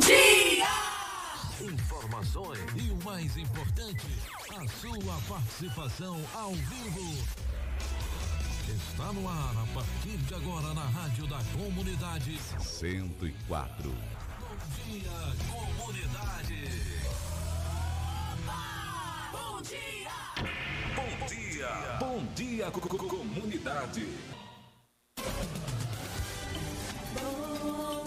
dia! Informações e o mais importante, a sua participação ao vivo. Está no ar a partir de agora na Rádio da Comunidade 104. Bom dia, comunidade. Bom dia! Bom dia. Bom dia, co- co- comunidade. Bom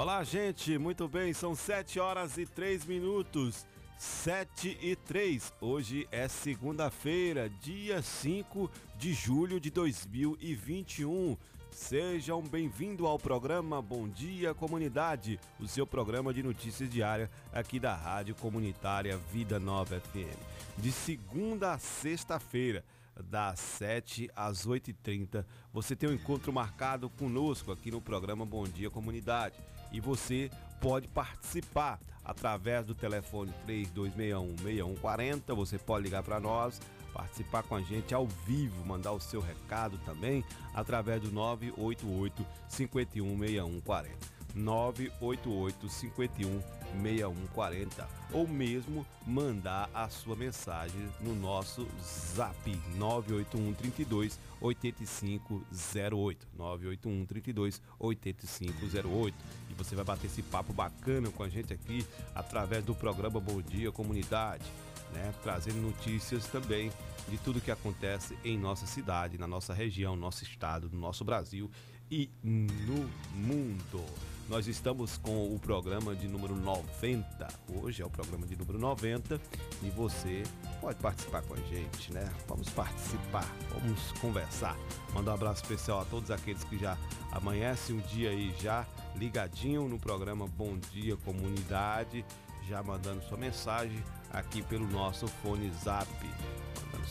Olá, gente, muito bem, são 7 horas e 3 minutos. 7 e 3. Hoje é segunda-feira, dia 5 de julho de 2021. Sejam bem-vindos ao programa Bom Dia Comunidade, o seu programa de notícias diária aqui da Rádio Comunitária Vida Nova FM. De segunda a sexta-feira, das 7 às 8h30, você tem um encontro marcado conosco aqui no programa Bom Dia Comunidade. E você pode participar através do telefone 3261-6140. Você pode ligar para nós, participar com a gente ao vivo, mandar o seu recado também através do 988 516140. 988 51 6140 ou mesmo mandar a sua mensagem no nosso zap 981 32 8508 981 32 8508 e você vai bater esse papo bacana com a gente aqui através do programa Bom Dia Comunidade né, trazendo notícias também de tudo que acontece em nossa cidade, na nossa região, no nosso estado, no nosso Brasil e no mundo. Nós estamos com o programa de número 90. Hoje é o programa de número 90 e você pode participar com a gente, né? Vamos participar, vamos conversar. Mandar um abraço especial a todos aqueles que já amanhecem o dia aí já ligadinho no programa Bom Dia Comunidade, já mandando sua mensagem aqui pelo nosso fone Zap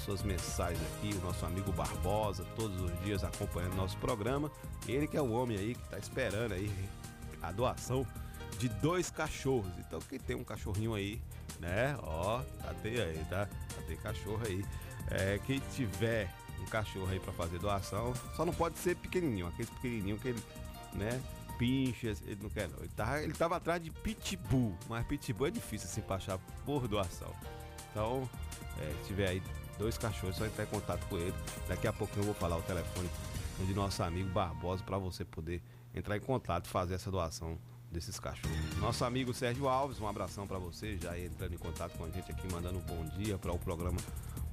suas mensagens aqui, o nosso amigo Barbosa, todos os dias acompanhando nosso programa. Ele que é o homem aí que está esperando aí a doação de dois cachorros. Então quem tem um cachorrinho aí, né? Ó, cadê aí, tá? Cadê cachorro aí? É, quem tiver um cachorro aí para fazer doação, só não pode ser pequenininho, aqueles pequenininho que ele, né? Pinchas, ele não quer não. Ele tava, ele tava atrás de pitbull, mas pitbull é difícil assim pra achar por doação. Então, é, se tiver aí dois cachorros, só entrar em contato com ele. Daqui a pouquinho eu vou falar o telefone de nosso amigo Barbosa para você poder entrar em contato fazer essa doação desses cachorros. Nosso amigo Sérgio Alves, um abração para você, já entrando em contato com a gente aqui, mandando um bom dia para o programa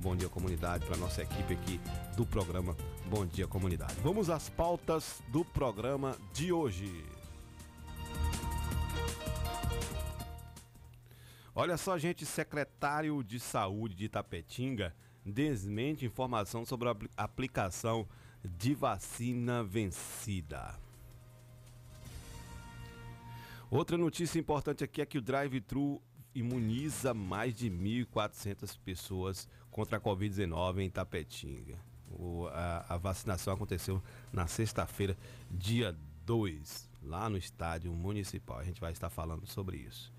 Bom Dia Comunidade, para nossa equipe aqui do programa Bom Dia Comunidade. Vamos às pautas do programa de hoje. Olha só, gente, secretário de Saúde de Itapetinga desmente informação sobre a apli- aplicação de vacina vencida. Outra notícia importante aqui é que o drive-thru imuniza mais de 1.400 pessoas contra a Covid-19 em Itapetinga. O- a, a vacinação aconteceu na sexta-feira, dia 2, lá no estádio municipal. A gente vai estar falando sobre isso.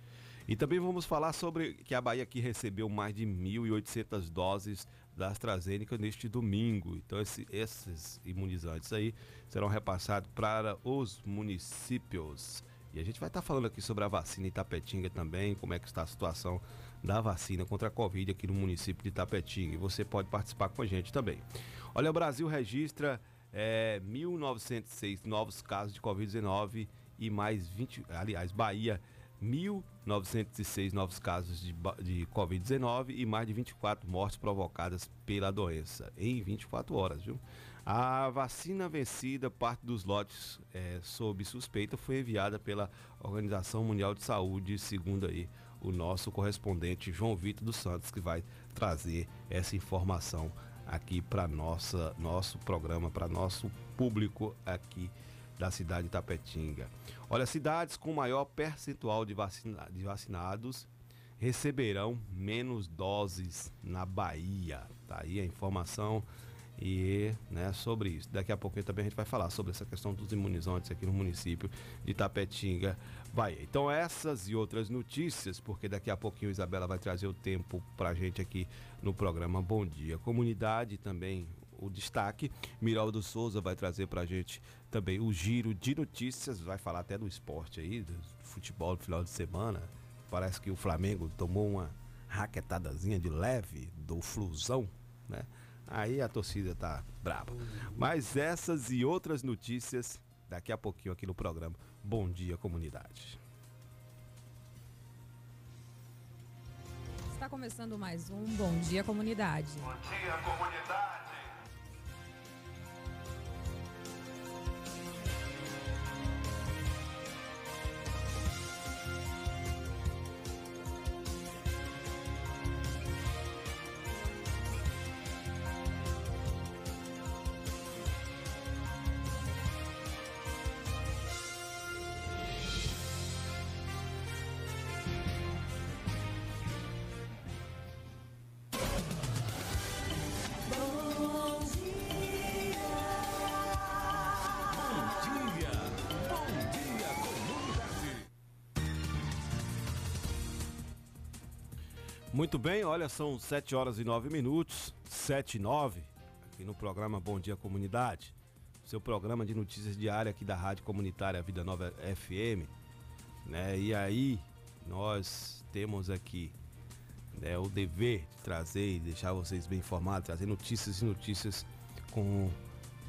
E também vamos falar sobre que a Bahia aqui recebeu mais de 1.800 doses da AstraZeneca neste domingo. Então esse- esses imunizantes aí serão repassados para os municípios. E a gente vai estar falando aqui sobre a vacina Itapetinga também, como é que está a situação da vacina contra a Covid aqui no município de Itapetinga. E você pode participar com a gente também. Olha, o Brasil registra eh, 1.906 novos casos de Covid-19 e mais 20, aliás, Bahia 1.906 novos casos de, de Covid-19 e mais de 24 mortes provocadas pela doença em 24 horas, viu? A vacina vencida, parte dos lotes eh, sob suspeita, foi enviada pela Organização Mundial de Saúde, segundo aí o nosso correspondente João Vitor dos Santos, que vai trazer essa informação aqui para nossa nosso programa, para nosso público aqui da cidade de Tapetinga. Olha, cidades com maior percentual de, vacina, de vacinados receberão menos doses na Bahia. Tá aí a informação e né, sobre isso. Daqui a pouquinho também a gente vai falar sobre essa questão dos imunizantes aqui no município de Tapetinga, Bahia. Então essas e outras notícias, porque daqui a pouquinho a Isabela vai trazer o tempo para a gente aqui no programa Bom Dia Comunidade também o destaque. Miraldo Souza vai trazer para a gente também o giro de notícias, vai falar até do esporte aí, do futebol no final de semana. Parece que o Flamengo tomou uma raquetadazinha de leve do Flusão, né? Aí a torcida tá brava. Mas essas e outras notícias daqui a pouquinho aqui no programa Bom Dia Comunidade. Está começando mais um Bom Dia Comunidade. Bom dia, comunidade. Muito bem, olha, são 7 horas e 9 minutos, 7 e 9, aqui no programa Bom Dia Comunidade. Seu programa de notícias diária aqui da Rádio Comunitária Vida Nova FM. Né? E aí, nós temos aqui né, o dever de trazer e deixar vocês bem informados, trazer notícias e notícias com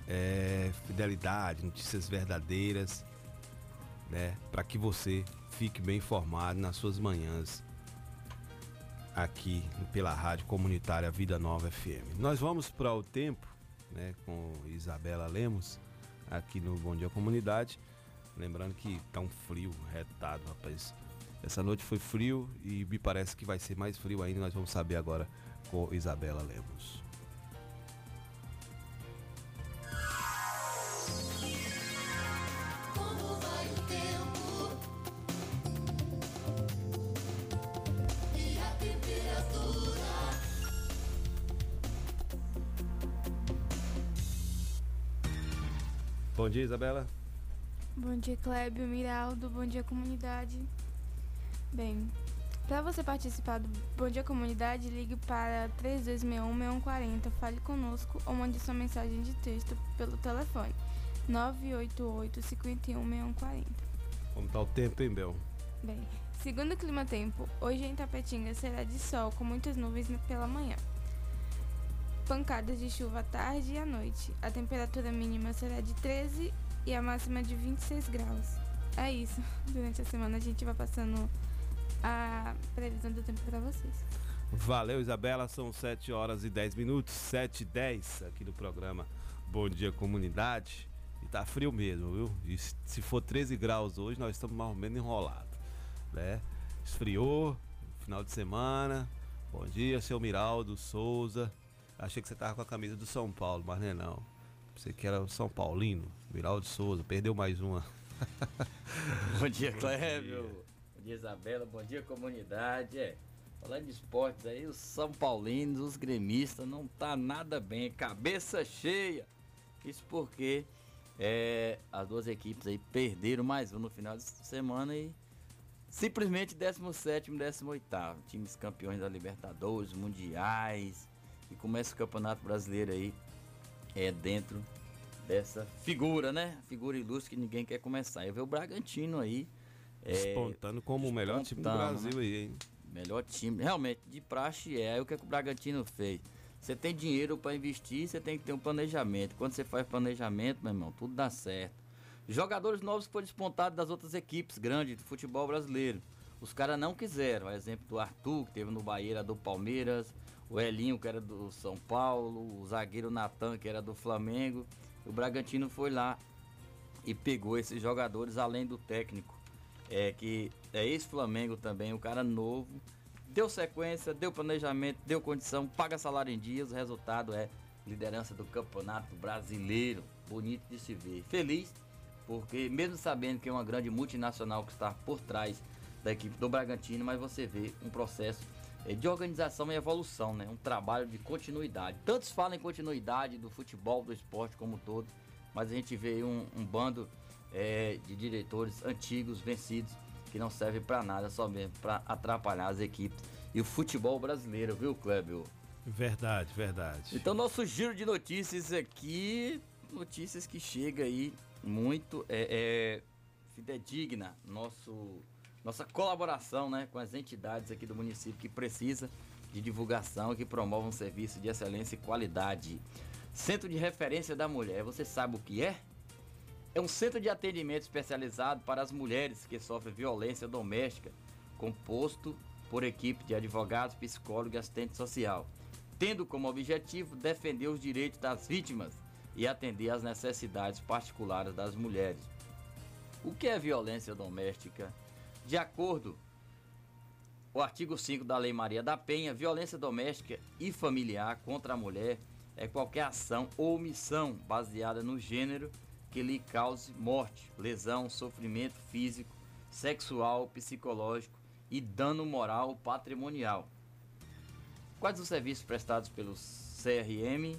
é, fidelidade, notícias verdadeiras, né, para que você fique bem informado nas suas manhãs aqui pela Rádio Comunitária Vida Nova FM. Nós vamos para o tempo, né, com Isabela Lemos aqui no Bom Dia Comunidade. Lembrando que tá um frio retado, rapaz. Essa noite foi frio e me parece que vai ser mais frio ainda. Nós vamos saber agora com Isabela Lemos. Bom dia, Isabela. Bom dia, Clébio, Miraldo, bom dia, comunidade. Bem, para você participar do Bom Dia Comunidade, ligue para 3261-6140, fale conosco ou mande sua mensagem de texto pelo telefone 988-51-6140. Como tá o tempo, hein, Bel? Bem, segundo o Clima Tempo, hoje em Tapetinga será de sol com muitas nuvens pela manhã. Pancadas de chuva à tarde e à noite. A temperatura mínima será de 13 e a máxima de 26 graus. É isso. Durante a semana a gente vai passando a previsão do tempo para vocês. Valeu, Isabela. São 7 horas e 10 minutos, 7 e 10 aqui no programa Bom Dia Comunidade. E tá frio mesmo, viu? E se for 13 graus hoje, nós estamos mais ou menos enrolados, né? Esfriou, final de semana. Bom dia, seu Miraldo Souza. Achei que você tava com a camisa do São Paulo, mas não é não. Você que era o São Paulino, Miraldo Souza. Perdeu mais uma. Bom dia, Clébio. Bom dia, Isabela. Bom dia, comunidade. É, falando de esportes aí, os São Paulinos, os gremistas, não tá nada bem. Cabeça cheia. Isso porque é, as duas equipes aí perderam mais um no final de semana e simplesmente 17 e 18 Times campeões da Libertadores, Mundiais. E começa o Campeonato Brasileiro aí é dentro dessa figura, né? Figura ilustre que ninguém quer começar. Eu vejo o Bragantino aí. é, Despontando como o melhor time do despontando, Brasil aí, hein? Melhor time. Realmente, de praxe é. Aí o que, é que o Bragantino fez? Você tem dinheiro para investir, você tem que ter um planejamento. Quando você faz planejamento, meu irmão, tudo dá certo. Jogadores novos foram despontados das outras equipes grandes do futebol brasileiro. Os caras não quiseram. O exemplo do Arthur, que teve no Bahia, do Palmeiras. O Elinho, que era do São Paulo. O zagueiro Natan, que era do Flamengo. O Bragantino foi lá e pegou esses jogadores além do técnico. É que é ex-Flamengo também, um cara novo. Deu sequência, deu planejamento, deu condição, paga salário em dias, o resultado é liderança do Campeonato Brasileiro. Bonito de se ver. Feliz, porque mesmo sabendo que é uma grande multinacional que está por trás da equipe do Bragantino, mas você vê um processo de organização e evolução, né? Um trabalho de continuidade. Tantos falam em continuidade do futebol, do esporte como um todo, mas a gente vê um, um bando é, de diretores antigos, vencidos, que não serve para nada, só mesmo para atrapalhar as equipes e o futebol brasileiro, viu, Kleber? Verdade, verdade. Então, nosso giro de notícias aqui, notícias que chega aí muito é, é fidedigna, nosso nossa colaboração né, com as entidades aqui do município que precisa de divulgação e que promovam um serviço de excelência e qualidade. Centro de Referência da Mulher, você sabe o que é? É um centro de atendimento especializado para as mulheres que sofrem violência doméstica, composto por equipe de advogados, psicólogos e assistente social, tendo como objetivo defender os direitos das vítimas e atender às necessidades particulares das mulheres. O que é violência doméstica? De acordo o artigo 5 da Lei Maria da Penha, violência doméstica e familiar contra a mulher é qualquer ação ou omissão baseada no gênero que lhe cause morte, lesão, sofrimento físico, sexual, psicológico e dano moral ou patrimonial. Quais os serviços prestados pelo CRM?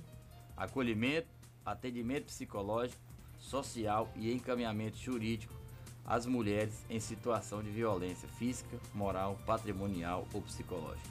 Acolhimento, atendimento psicológico, social e encaminhamento jurídico as mulheres em situação de violência física, moral, patrimonial ou psicológica.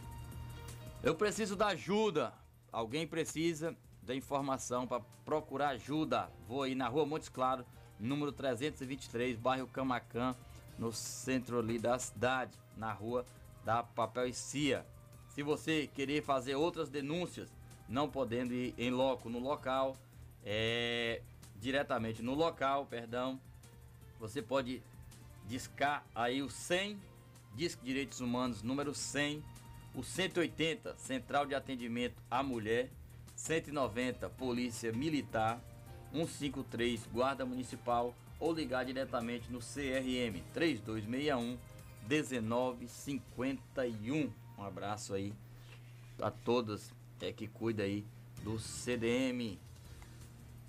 Eu preciso da ajuda. Alguém precisa da informação para procurar ajuda. Vou aí na rua Montes Claro, número 323, bairro Camacan, no centro ali da cidade, na rua da Papel e Cia. Se você querer fazer outras denúncias, não podendo ir em loco no local, é, diretamente no local, perdão, você pode discar aí o 100, Disque Direitos Humanos número 100, o 180, Central de Atendimento à Mulher, 190, Polícia Militar, 153, Guarda Municipal ou ligar diretamente no CRM 3261 1951. Um abraço aí a todas é, que cuida aí do CDM.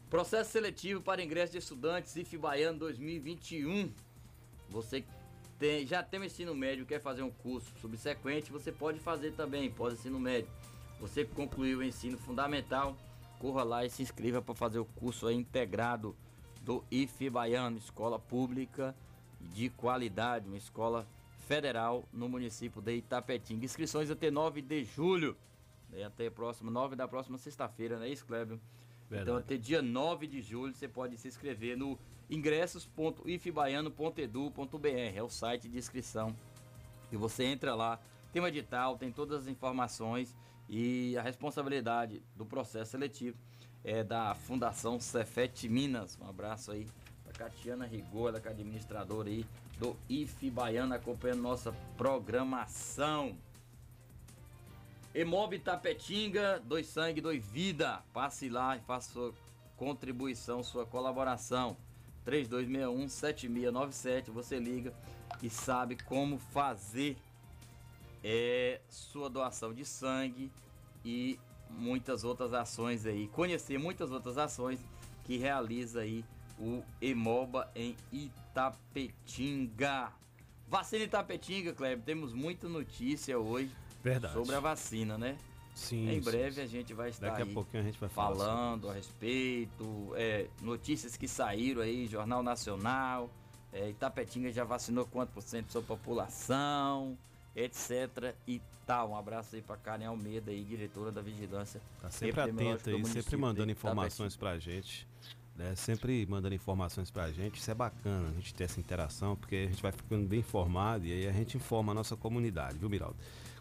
Processo seletivo para ingresso de estudantes IF Baiano 2021. Você tem, já tem o ensino médio, quer fazer um curso subsequente, você pode fazer também, pode ensino médio. Você concluiu o ensino fundamental, corra lá e se inscreva para fazer o curso integrado do IF Baiano, escola pública de qualidade, uma escola federal no município de Itapetinga. Inscrições até 9 de julho, né, até próximo 9 da próxima sexta-feira, né, isso, Clébio? Então, até dia 9 de julho, você pode se inscrever no ingressos.ifbaiano.edu.br. É o site de inscrição. E você entra lá, tem um edital, tem todas as informações e a responsabilidade do processo seletivo é da Fundação Cefete Minas. Um abraço aí para Catiana Rigor, ela que é administradora aí do IF Baiano, acompanhando nossa programação. Emob Tapetinga, dois sangue, dois vida. Passe lá e faça sua contribuição, sua colaboração. 3261-7697, você liga e sabe como fazer é, sua doação de sangue e muitas outras ações aí. Conhecer muitas outras ações que realiza aí o Emoba em Itapetinga. Vacina Itapetinga, Kleber, temos muita notícia hoje Verdade. sobre a vacina, né? Sim. Em breve sim. a gente vai estar Daqui a pouquinho a gente vai falar falando a respeito, é, notícias que saíram aí, Jornal Nacional, é, Itapetinga já vacinou quanto por cento da sua população, etc e tal. Um abraço aí pra Karen Almeida aí, diretora da Vigilância Tá sempre do aí, sempre mandando de informações pra gente. Né? Sempre mandando informações pra gente. Isso é bacana, a gente ter essa interação, porque a gente vai ficando bem informado e aí a gente informa a nossa comunidade, viu, Miraldo?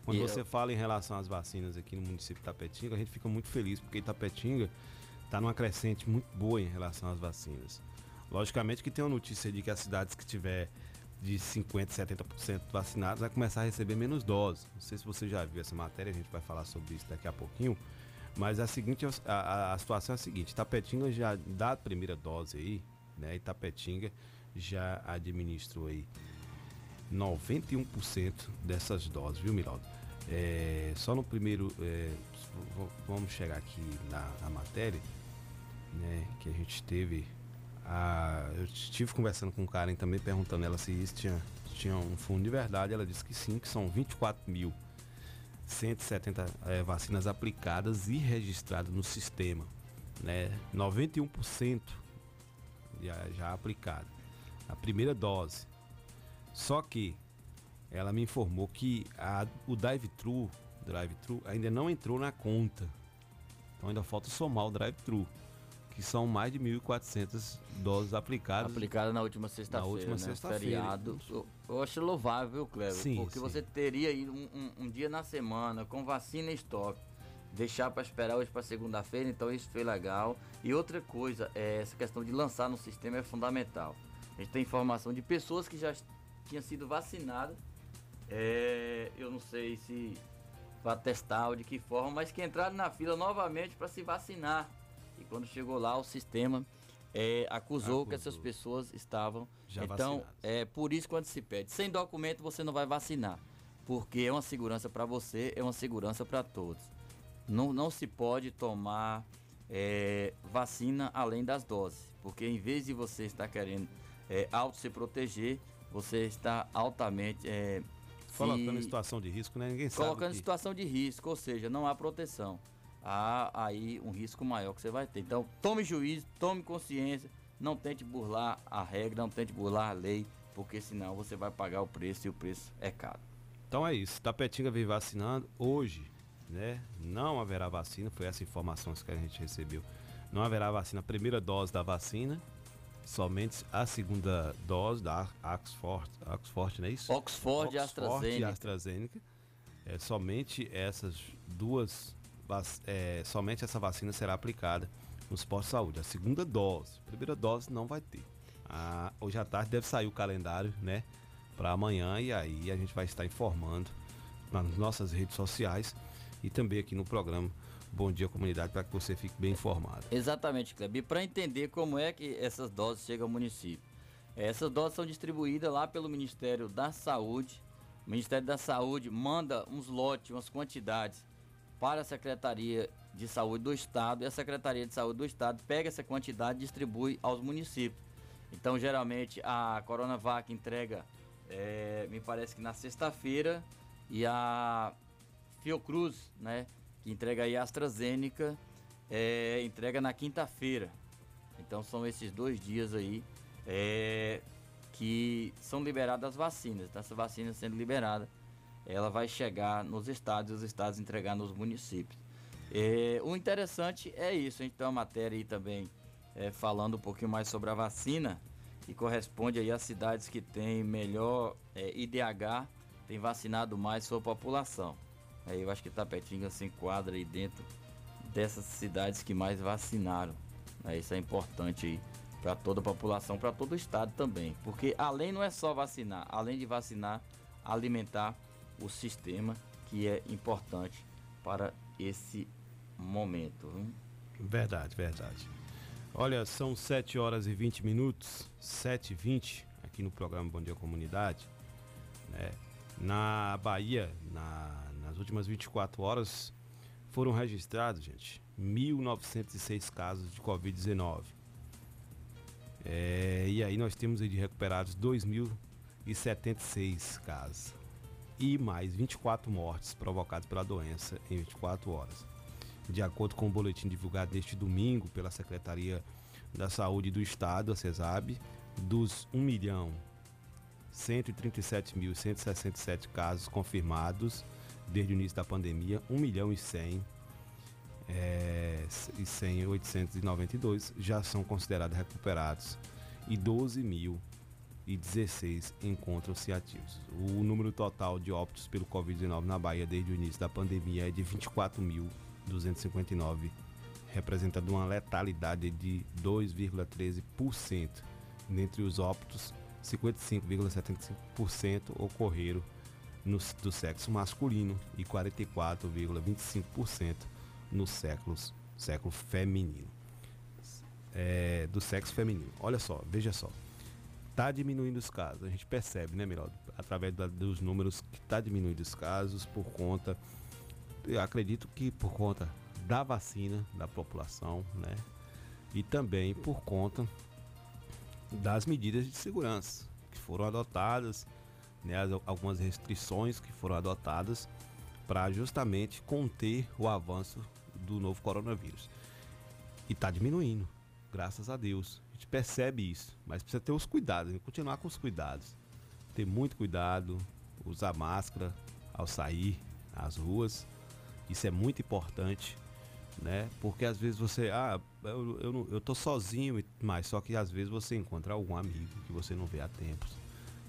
Quando E você eu- fala em relação às vacinas aqui no município de Tapetinga, a gente fica muito feliz, porque Itapetinga está numa crescente muito boa em relação às vacinas. Logicamente que tem uma notícia de que as cidades que tiver de 50%, 70% vacinados vai começar a receber menos doses. Não sei se você já viu essa matéria, a gente vai falar sobre isso daqui a pouquinho. Mas a seguinte, a, a- a situação é a seguinte, Itapetinga já dá a primeira dose aí, né? Itapetinga já administrou aí 91% dessas doses, viu, Miraldo? É, só no primeiro, é, vamos chegar aqui na, na matéria, né, que a gente teve. A, eu estive conversando com Karen também, perguntando ela se isso tinha, tinha um fundo de verdade. Ela disse que sim, que são 24.170 é, vacinas aplicadas e registradas no sistema. Né? 91% já, já aplicada. A primeira dose. Só que ela me informou que a- o drive-thru drive-thru ainda não entrou na conta. Então ainda falta somar o drive-thru, que são mais de 1.400 doses aplicadas. Aplicada na última sexta-feira. última né? sexta-feira. Eu, eu acho louvável, Cleber? Porque sim. você teria um, um- um dia na semana com vacina em estoque. Deixar para esperar hoje para segunda-feira, então isso foi legal. E outra coisa, é, essa questão de lançar no sistema é fundamental. A gente tem informação de pessoas que já tinham sido vacinadas. É, eu não sei se vai testar ou de que forma, mas que entraram na fila novamente para se vacinar. E quando chegou lá, o sistema é, acusou, que essas Acusou. pessoas estavam. Já então, vacinadas. é por isso quando se pede, sem documento você não vai vacinar, porque é uma segurança para você, é uma segurança para todos. Não, não se pode tomar é, vacina além das doses, porque em vez de você estar querendo é, auto se proteger, você está altamente é, Colocando em situação de risco, né? Ninguém sabe. colocando em que- situação de risco, ou seja, não há proteção. Há aí um risco maior que você vai ter. Então, tome juízo, tome consciência, não tente burlar a regra, não tente burlar a lei, porque senão você vai pagar o preço e o preço é caro. Então é isso. Tapetinga vem vacinando. Hoje, né? Não haverá vacina. Foi essa informação que a gente recebeu. Não haverá vacina. Primeira dose da vacina. Somente a segunda dose da Oxford. Oxford, não é isso? Oxford, e e AstraZeneca. AstraZeneca. É, somente essas duas, é, somente essa vacina será aplicada nos postos de saúde. A segunda dose, a primeira dose não vai ter. Ah, hoje à tarde deve sair o calendário, né, para amanhã e aí a gente vai estar informando nas nossas redes sociais e também aqui no programa Bom Dia Comunidade para que você fique bem informado. Exatamente, Kleber. E para entender como é que essas doses chegam ao município. Essas doses são distribuídas lá pelo Ministério da Saúde. O Ministério da Saúde manda uns lotes, umas quantidades para a Secretaria de Saúde do Estado e a Secretaria de Saúde do Estado pega essa quantidade e distribui aos municípios. Então, geralmente, a Coronavac entrega, eh, me parece que na sexta-feira, e a Fiocruz, né, que entrega aí a AstraZeneca, eh, entrega na quinta-feira. Então, são esses dois dias aí eh, que são liberadas as vacinas. Então, essa vacina sendo liberada, ela vai chegar nos estados e os estados entregar nos municípios. Eh, o interessante é isso, a gente tem uma matéria aí também eh, falando um pouquinho mais sobre a vacina e corresponde aí às cidades que têm melhor eh, IDH, tem vacinado mais sua população. Aí eu acho que Tapetinga se enquadra aí dentro dessas cidades que mais vacinaram. né? Isso é importante aí para toda a população, para todo o estado também. Porque além não é só vacinar, além de vacinar, alimentar o sistema que é importante para esse momento. viu? Verdade, verdade. Olha, são 7 horas e 20 minutos, 7 e 20 aqui no programa Bom Dia Comunidade. né? Na Bahia, na- nas últimas 24 horas, foram registrados, gente, 1.906 casos de Covid-19. É, e aí nós temos aí de recuperados 2.076 casos. E mais 24 mortes provocadas pela doença em 24 horas. De acordo com o boletim divulgado neste domingo pela Secretaria da Saúde do Estado, a CESAB, dos 1 milhão 137.167 casos confirmados desde o início da pandemia, 1 milhão e 100 é, e 100, 892 já são considerados recuperados e 12.016 encontram-se ativos. O número total de óbitos pelo Covid-19 na Bahia desde o início da pandemia é de 24.259, representando uma letalidade de 2,13%. Dentre os óbitos, 55,75% ocorreram no, do sexo masculino e 44,25% no séculos, século feminino. É, do sexo feminino. Olha só, veja só. está diminuindo os casos. A gente percebe, né, Miraldo? Através da, dos números que está diminuindo os casos por conta, eu acredito que por conta da vacina da população, né? E também por conta das medidas de segurança que foram adotadas, né, as- algumas restrições que foram adotadas para justamente conter o avanço do novo coronavírus. E está diminuindo, graças a Deus. A gente percebe isso, mas precisa ter os cuidados, né, continuar com os cuidados. Ter muito cuidado, usar máscara ao sair às ruas. Isso é muito importante, né? Porque às vezes você, ah, eu, eu, eu tô sozinho, mas só que às vezes você encontra algum amigo que você não vê há tempos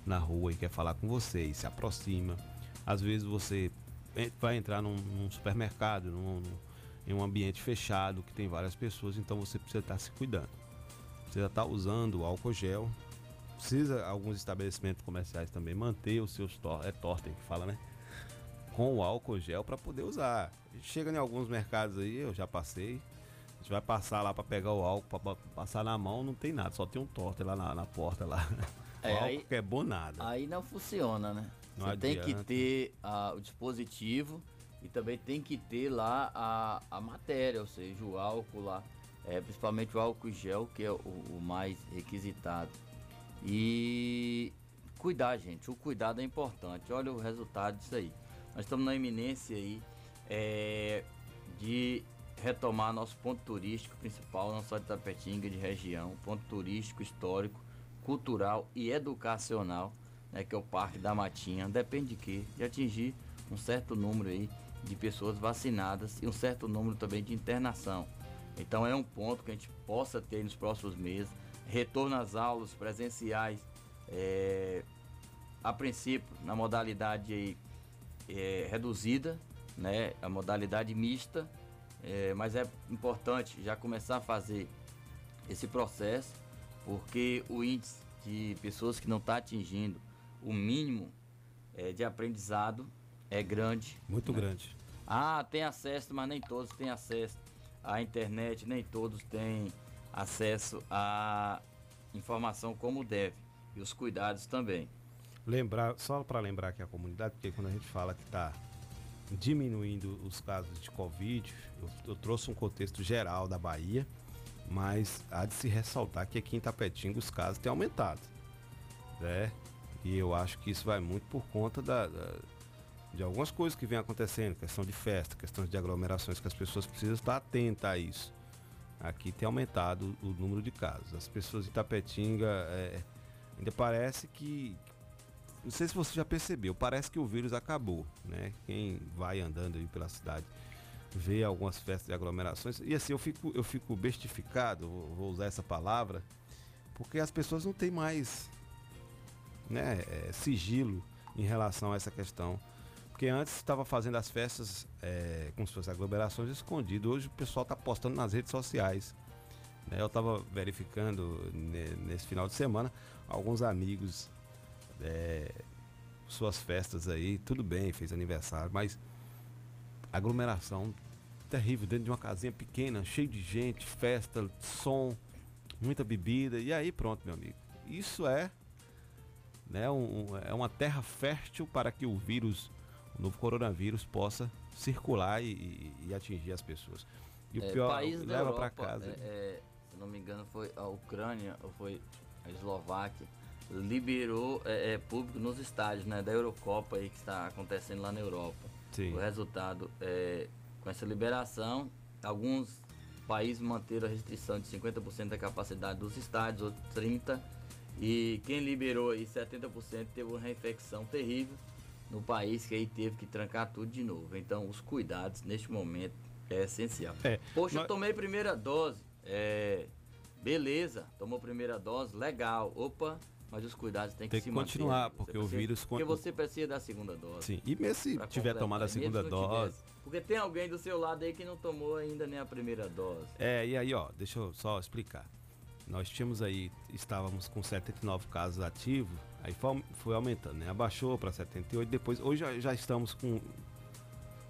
na rua e quer falar com você e se aproxima. Às vezes você vai entrar num, num supermercado, num, num- em um ambiente fechado que tem várias pessoas, então você precisa estar se cuidando. Precisa estar usando álcool gel. Precisa alguns estabelecimentos comerciais também manter os seus tor é tortem que fala, né? Com o álcool gel para poder usar. Chega em alguns mercados aí, eu já passei. A gente vai passar lá para pegar o álcool, para passar na mão, não tem nada, só tem um torte lá na, na porta lá. É, aí- que é bom nada. Aí não funciona, né? Não Você tem que ter o dispositivo e também tem que ter lá a, a matéria, ou seja, o álcool lá. É, principalmente o álcool gel, que é o, o mais requisitado. E cuidar, gente. O cuidado é importante. Olha o resultado disso aí. Nós estamos na iminência aí é, de retomar nosso ponto turístico principal, não só de Tapetinga, de região, ponto turístico, histórico, cultural e educacional, né, que é o Parque da Matinha. Depende de quê? De atingir um certo número aí de pessoas vacinadas e um certo número também de internação. Então é um ponto que a gente possa ter nos próximos meses. Retorno às aulas presenciais, é, a princípio na modalidade aí, é, reduzida, né, a modalidade mista, é, mas é importante já começar a fazer esse processo, porque o índice de pessoas que não está atingindo o mínimo é, de aprendizado é grande. Muito né? grande. Ah, tem acesso, mas nem todos têm acesso à internet, nem todos têm acesso à informação como deve. E os cuidados também. Lembrar, só para lembrar aqui a comunidade, porque quando a gente fala que está diminuindo os casos de Covid, eu, eu trouxe um contexto geral da Bahia, mas há de se ressaltar que aqui em Tapetinga os casos têm aumentado, né? E eu acho que isso vai muito por conta da, da- de algumas coisas que vem acontecendo, questão de festa, questão de aglomerações, que as pessoas precisam estar atentas a isso. Aqui tem aumentado o número de casos. As pessoas de Tapetinga é, ainda parece que não sei se você já percebeu, parece que o vírus acabou, né? Quem vai andando aí pela cidade vê algumas festas de aglomerações e assim eu fico eu fico bestificado, vou, usar essa palavra, porque as pessoas não têm mais né, é, sigilo em relação a essa questão. Porque antes estava fazendo as festas é, se fossem aglomerações escondido. Hoje o pessoal está postando nas redes sociais. né? Eu estava verificando ne- nesse final de semana alguns amigos é, suas festas aí, tudo bem, fez aniversário, mas aglomeração terrível dentro de uma casinha pequena, cheio de gente, festa, som, muita bebida, e aí pronto, meu amigo. Isso é, né, um- é uma terra fértil para que o vírus, o novo coronavírus, possa circular e, e- e atingir as pessoas. E o É, pior, país leva para casa. é, é, se não me engano, foi a Ucrânia ou foi a Eslováquia, liberou é, é, público nos estádios né, da Eurocopa aí que está acontecendo lá na Europa. Sim. O resultado é com essa liberação, alguns países manteram a restrição de 50% da capacidade dos estádios, outros 30%, e quem liberou aí 70% teve uma reinfecção terrível no país que aí teve que trancar tudo de novo. Então os cuidados neste momento é essencial. É, Poxa, nós- eu tomei primeira dose. É, beleza, tomou primeira dose, legal. Opa, mas os cuidados têm que Tem que manter. continuar, Você porque o precisa- vírus Porque você precisa da segunda dose. Sim. E mesmo se tiver tomado a segunda dose. Porque tem alguém do seu lado aí que não tomou ainda nem a primeira dose. É, e aí, ó, deixa eu só explicar. Nós tínhamos aí, estávamos com 79 casos ativos, aí foi, foi aumentando, né? Abaixou para 78, depois, hoje já, já estamos com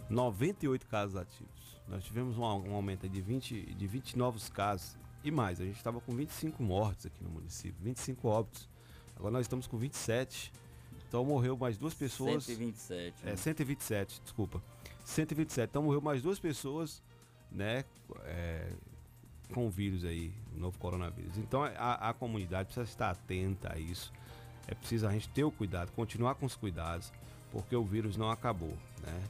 98 casos ativos. Nós tivemos um, um aumento de 20, de 20 novos casos e mais. A gente estava com 25 mortes aqui no município, 25 óbitos Agora nós estamos com 27. Então morreu mais duas pessoas. 127. É, né? 127, desculpa. 127. Então morreu mais duas pessoas, né? é, com o vírus aí, o novo coronavírus. Então a, a comunidade precisa estar atenta a isso. É preciso a gente ter o cuidado, continuar com os cuidados, porque o vírus não acabou, né?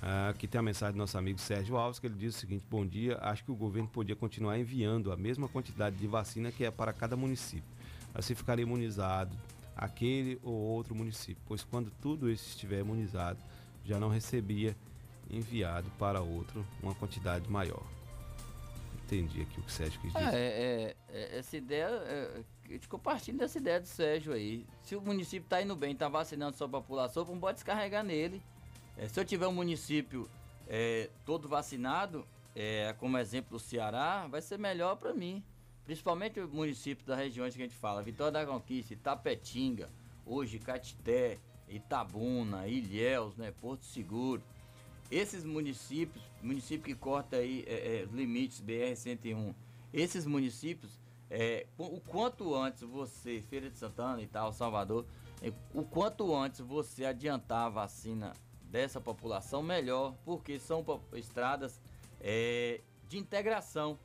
Ah, aqui tem a mensagem do nosso amigo Sérgio Alves, que ele diz o seguinte: Bom dia, acho que o governo podia continuar enviando a mesma quantidade de vacina que é para cada município. Assim ficaria imunizado aquele ou outro município, pois quando tudo isso estiver imunizado, já não recebia enviado para outro uma quantidade maior. Entendi aqui o que o Sérgio quis dizer. É, é, é, essa ideia, é, eu te dessa ideia do Sérgio aí. Se o município tá indo bem, tá vacinando sua população, não pode descarregar nele. É, se eu tiver um município é, todo vacinado, é, como exemplo o Ceará, vai ser melhor para mim. Principalmente o município das regiões que a gente fala, Vitória da Conquista, Itapetinga, hoje Catité, Itabuna, Ilhéus, né, Porto Seguro. Esses municípios, município que corta aí é, é, os limites BR-101, esses municípios, é, o quanto antes você, Feira de Santana e tal, Salvador, é, o quanto antes você adiantar a vacina dessa população, melhor, porque são estradas é, de integração.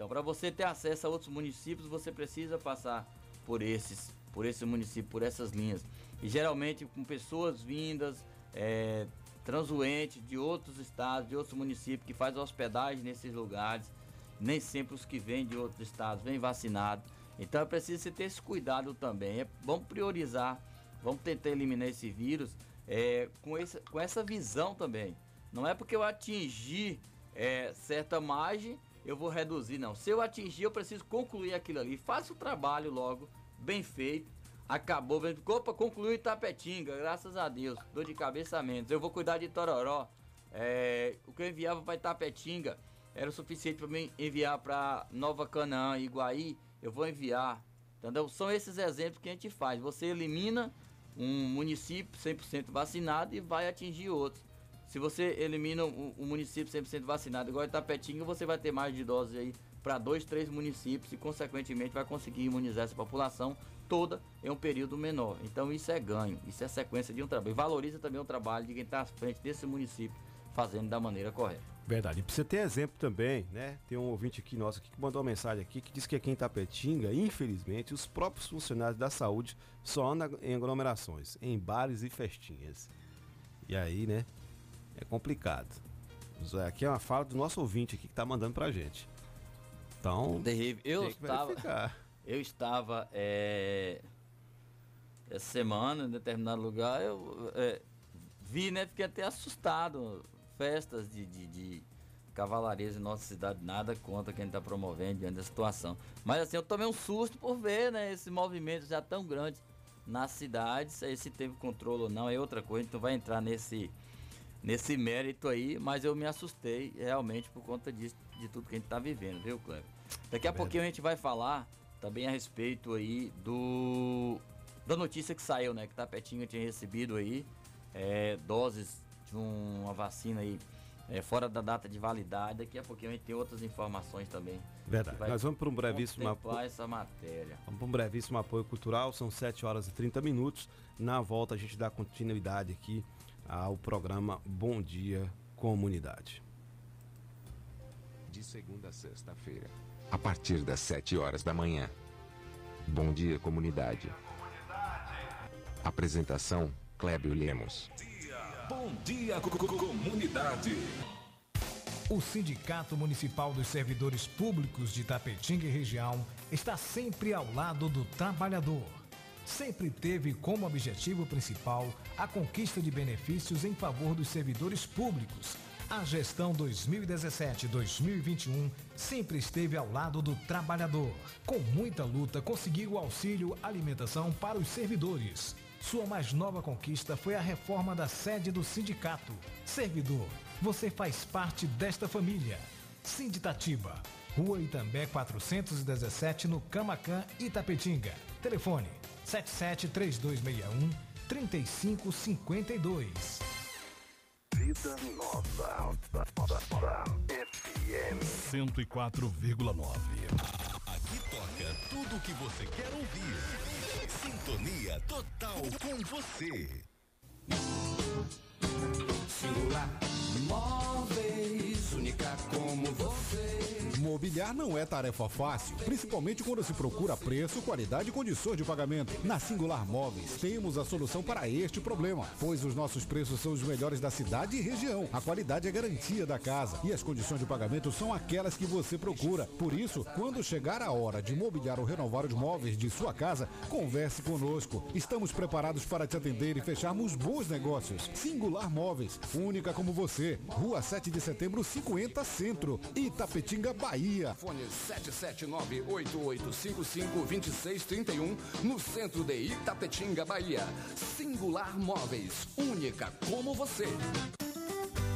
Então, para você ter acesso a outros municípios, você precisa passar por esses, por esse município, por essas linhas. E geralmente com pessoas vindas, é, transuentes de outros estados, de outros municípios que fazem hospedagem nesses lugares. Nem sempre os que vêm de outros estados vêm vacinados. Então é preciso ter esse cuidado também. É, vamos priorizar, vamos tentar eliminar esse vírus é, com, esse, com essa visão também. Não é porque eu atingir é, certa margem, eu vou reduzir, não. Se eu atingir, eu preciso concluir aquilo ali. Faça o trabalho logo, bem feito. Acabou, vem- opa, concluiu Itapetinga, graças a Deus. Dor de cabeça menos. Eu vou cuidar de Tororó. É, o que eu enviava para Itapetinga era o suficiente para mim enviar para Nova Canaã, Iguaí. Eu vou enviar. Entendeu? São esses exemplos que a gente faz. Você elimina um município 100% vacinado e vai atingir outros. Se você elimina um, um município 100% vacinado, igual Itapetinga, você vai ter mais de doses aí para dois, três municípios e, consequentemente, vai conseguir imunizar essa população toda em um período menor. Então, isso é ganho, isso é sequência de um trabalho. E valoriza também o trabalho de quem está à frente desse município fazendo da maneira correta. Verdade. E precisa ter exemplo também, né? Tem um ouvinte aqui nosso aqui que mandou uma mensagem aqui que diz que aqui em Tapetinga, infelizmente, os próprios funcionários da saúde só andam em aglomerações, em bares e festinhas. E aí, né? É complicado. Zé, Aqui é uma fala do nosso ouvinte aqui que tá mandando pra gente. Então, Terrível. Eu estava, eu estava é, essa semana em determinado lugar, eu é, vi, né? Fiquei até assustado. Festas de, de, de cavalarias em nossa cidade, nada contra quem está promovendo diante da situação. Mas assim, eu tomei um susto por ver, né? Esse movimento já tão grande nas cidades. Aí se teve controle ou não é outra coisa, então vai entrar nesse, nesse mérito aí, mas eu me assustei realmente por conta disso, de tudo que a gente está vivendo, viu, Cleber? Daqui a pouquinho a gente vai falar também a respeito aí do da notícia que saiu, né? Que Tapetinga tinha recebido aí é, doses de uma vacina aí é, fora da data de validade. Daqui a pouquinho a gente tem outras informações também. Verdade. Nós vamos para um brevíssimo apo- contemplar essa matéria. Vamos para um brevíssimo apoio cultural, são 7 horas e 30 minutos. Na volta a gente dá continuidade aqui ao programa Bom Dia Comunidade. De segunda a sexta-feira, a partir das 7 horas da manhã. Bom dia, comunidade. Apresentação: Clébio Lemos. Bom dia, co- co- comunidade. O Sindicato Municipal dos Servidores Públicos de Tapetinga e região está sempre ao lado do trabalhador. Sempre teve como objetivo principal a conquista de benefícios em favor dos servidores públicos. A gestão 2017-2021 sempre esteve ao lado do trabalhador. Com muita luta, conseguiu o auxílio alimentação para os servidores. Sua mais nova conquista foi a reforma da sede do sindicato. Servidor, você faz parte desta família. Sinditatiba, Rua Itambé 417, no Camacan, Itapetinga. Telefone 773261 3552. Vida Nova. FM. 104,9. Aqui toca tudo o que você quer ouvir. Sintonia total com você. Singular Móveis, única como você. Mobiliar não é tarefa fácil, principalmente quando se procura preço, qualidade e condições de pagamento. Na Singular Móveis, temos a solução para este problema, pois os nossos preços são os melhores da cidade e região. A qualidade é garantia da casa e as condições de pagamento são aquelas que você procura. Por isso, quando chegar a hora de mobiliar ou renovar os móveis de sua casa, converse conosco. Estamos preparados para te atender e fecharmos bons negócios. Singular Móveis, única como você. Rua 7 de setembro, 50 Centro, Itapetinga, Bahia. Fone 779-8855-2631 no centro de Itapetinga, Bahia. Singular Móveis, única como você.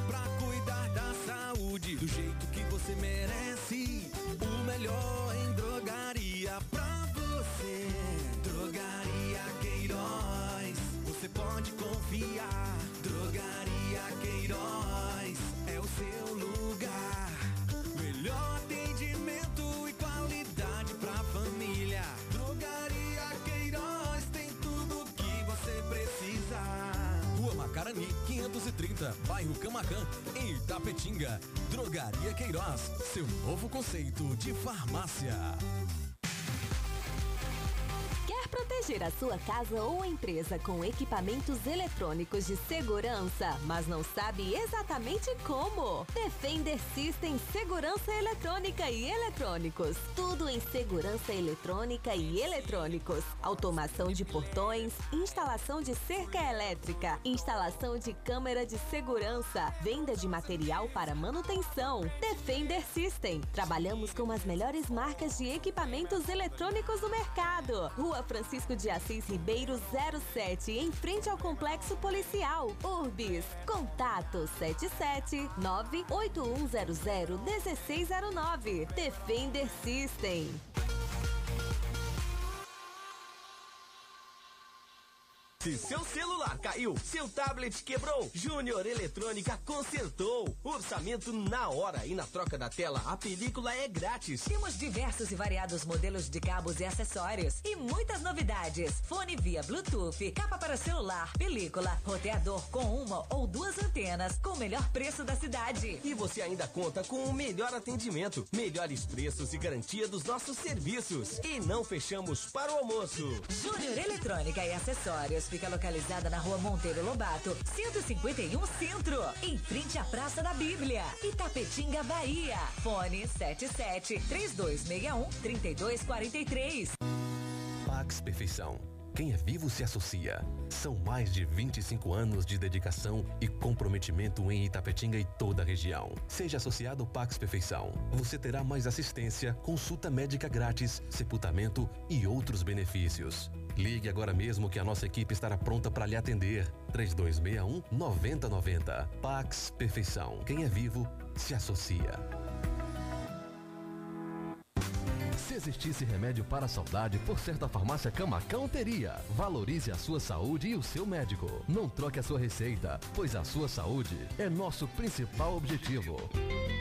Pra cuidar da saúde do jeito que você merece. O melhor em drogaria pra você. Drogaria Queiroz, você pode confiar. Drogaria Queiroz é o seu lugar. Melhor Rua Macarani, 530, bairro Camacan, em Itapetinga. Drogaria Queiroz, seu novo conceito de farmácia. Proteger a sua casa ou empresa com equipamentos eletrônicos de segurança, mas não sabe exatamente como? Defender System Segurança Eletrônica e Eletrônicos. Tudo em segurança eletrônica e eletrônicos. Automação de portões, instalação de cerca elétrica, instalação de câmera de segurança, venda de material para manutenção. Defender System. Trabalhamos com as melhores marcas de equipamentos eletrônicos do mercado. Rua Francisco de Assis Ribeiro 07, em frente ao Complexo Policial. Urbis. Contato 77 98100 1609. Defender System. Se seu celular caiu, seu tablet quebrou, Júnior Eletrônica consertou. Orçamento na hora e na troca da tela, a película é grátis. Temos diversos e variados modelos de cabos e acessórios e muitas novidades. Fone via Bluetooth, capa para celular, película, roteador com uma ou duas antenas com o melhor preço da cidade. E você ainda conta com o melhor atendimento, melhores preços e garantia dos nossos serviços. E não fechamos para o almoço. Júnior Eletrônica e Acessórios fica localizada na rua Monteiro Lobato, 151 Centro, em frente à Praça da Bíblia, Itapetinga, Bahia. Fone 77 3261 3243. Pax Perfeição. Quem é vivo se associa. São mais de 25 anos de dedicação e comprometimento em Itapetinga e toda a região. Seja associado Pax Perfeição. Você terá mais assistência, consulta médica grátis, sepultamento e outros benefícios. Ligue agora mesmo que a nossa equipe estará pronta para lhe atender. 3261 9090. Pax Perfeição. Quem é vivo se associa. Se existisse remédio para a saudade, por certa farmácia Camacão teria. Valorize a sua saúde e o seu médico. Não troque a sua receita, pois a sua saúde é nosso principal objetivo.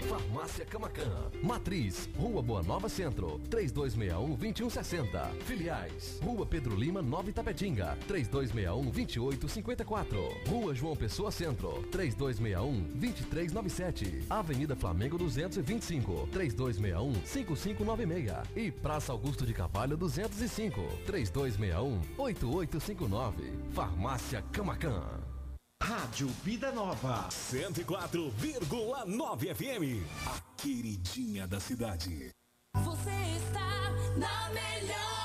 Farmácia Camacan. Matriz, Rua Boa Nova Centro, 3261-2160. Filiais, Rua Pedro Lima, Nova Itapetinga, 3261-2854. Rua João Pessoa Centro, 3261-2397. Avenida Flamengo 225, 3261-5596. E Praça Augusto de Carvalho 205, 3261-8859. Farmácia Camacan. Rádio Vida Nova 104,9 FM. A queridinha da cidade. Você está na melhor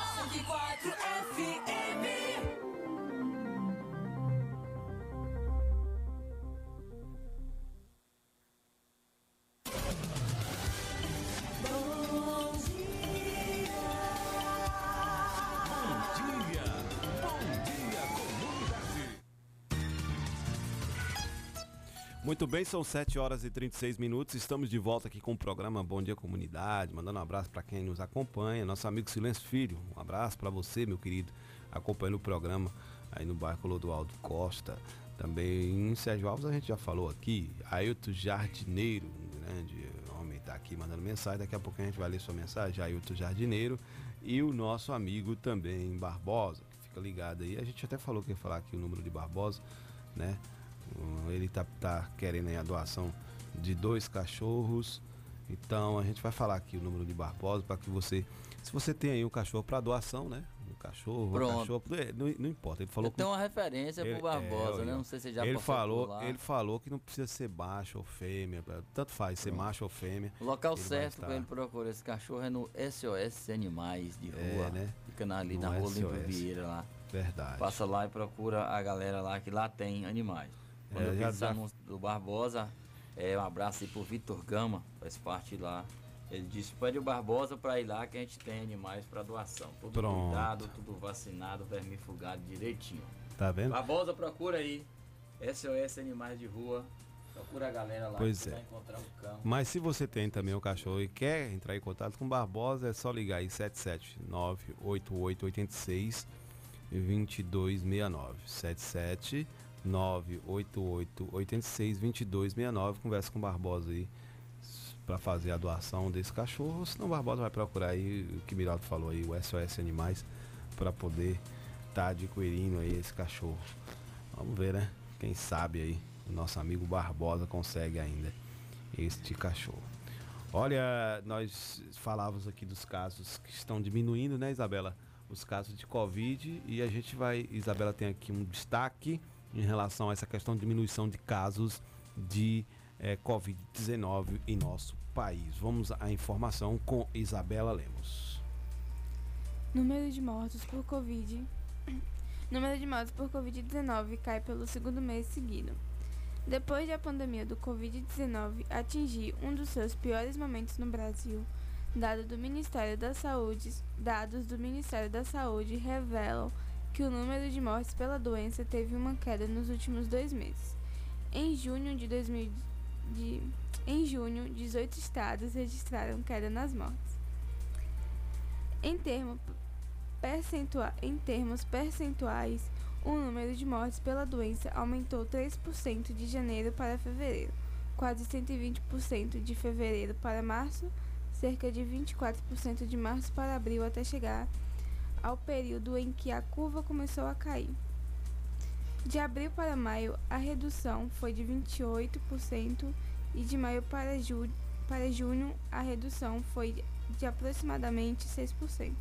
Muito bem, são 7 horas e 36 minutos. Estamos de volta aqui com o programa Bom Dia Comunidade. Mandando um abraço para quem nos acompanha. Nosso amigo Silêncio Filho. Um abraço para você, meu querido, acompanhando o programa aí no bairro Clodoaldo Costa. Também em Sérgio Alves a gente já falou aqui. Ailton Jardineiro, um grande homem, tá aqui mandando mensagem. Daqui a pouco a gente vai ler sua mensagem. Ailton Jardineiro. e o nosso amigo também Barbosa, que fica ligado aí. A gente até falou que ia falar aqui o número de Barbosa, né? Ele tá, tá querendo aí a doação de dois cachorros. Então a gente vai falar aqui o número de Barbosa para que você, se você tem aí um cachorro para doação, né? Um cachorro, um Pronto. cachorro, é, não, não importa. Ele falou Eu tenho uma referência Ele- pro Barbosa, é, né? Não sei se já ele falou, ele falou que não precisa ser macho ou fêmea, tanto faz ser macho ou fêmea. O local certo estar- para ele procurar esse cachorro é no SOS Animais de É, rua. né? Fica na, ali No na rua Limpo SOS. Vieira lá. Verdade. Passa lá e procura a galera lá que lá tem animais. Quando É, eu já dá- anúncio do Barbosa, é, um abraço aí pro Vitor Gama, faz parte lá. Ele disse, pede o Barbosa para ir lá que a gente tem animais para doação. Tudo Pronto. cuidado, tudo vacinado, vermifugado direitinho. Tá vendo? Barbosa, procura aí. SOS Animais de Rua. Procura a galera lá Pois é. um cão. Mas se você tem também um cachorro e quer entrar em contato com o Barbosa, é só ligar aí 7798886 2269. 7798886 2269. Conversa com o Barbosa aí para fazer a doação desse cachorro. Senão o Barbosa vai procurar aí o que Miraldo falou aí, o SOS Animais, para poder estar adquirindo aí esse cachorro. Vamos ver, né? Quem sabe aí o nosso amigo Barbosa consegue ainda este cachorro. Olha, nós falávamos aqui dos casos que estão diminuindo, né, Isabela? Os casos de Covid e a gente vai, Isabela tem aqui um destaque em relação a essa questão de diminuição de casos de eh, Covid-19 em nosso país. Vamos à informação com Isabela Lemos. Número de mortos por Covid. Número de mortos por Covid-19 cai pelo segundo mês seguido. Depois de a pandemia do Covid-19 atingir um dos seus piores momentos no Brasil, dados do Ministério da Saúde, dados do Ministério da Saúde revelam que o número de mortes pela doença teve uma queda nos últimos dois meses. Em junho de 2000, de, em junho, 18 estados registraram queda nas mortes. Em, termo percentua- em termos percentuais, o número de mortes pela doença aumentou 3% de janeiro para fevereiro, quase 120% de fevereiro para março, cerca de 24% de março para abril até chegar ao período em que a curva começou a cair. De abril para maio, a redução foi de 28% e de maio para, ju para junho, a redução foi de- aproximadamente 6%.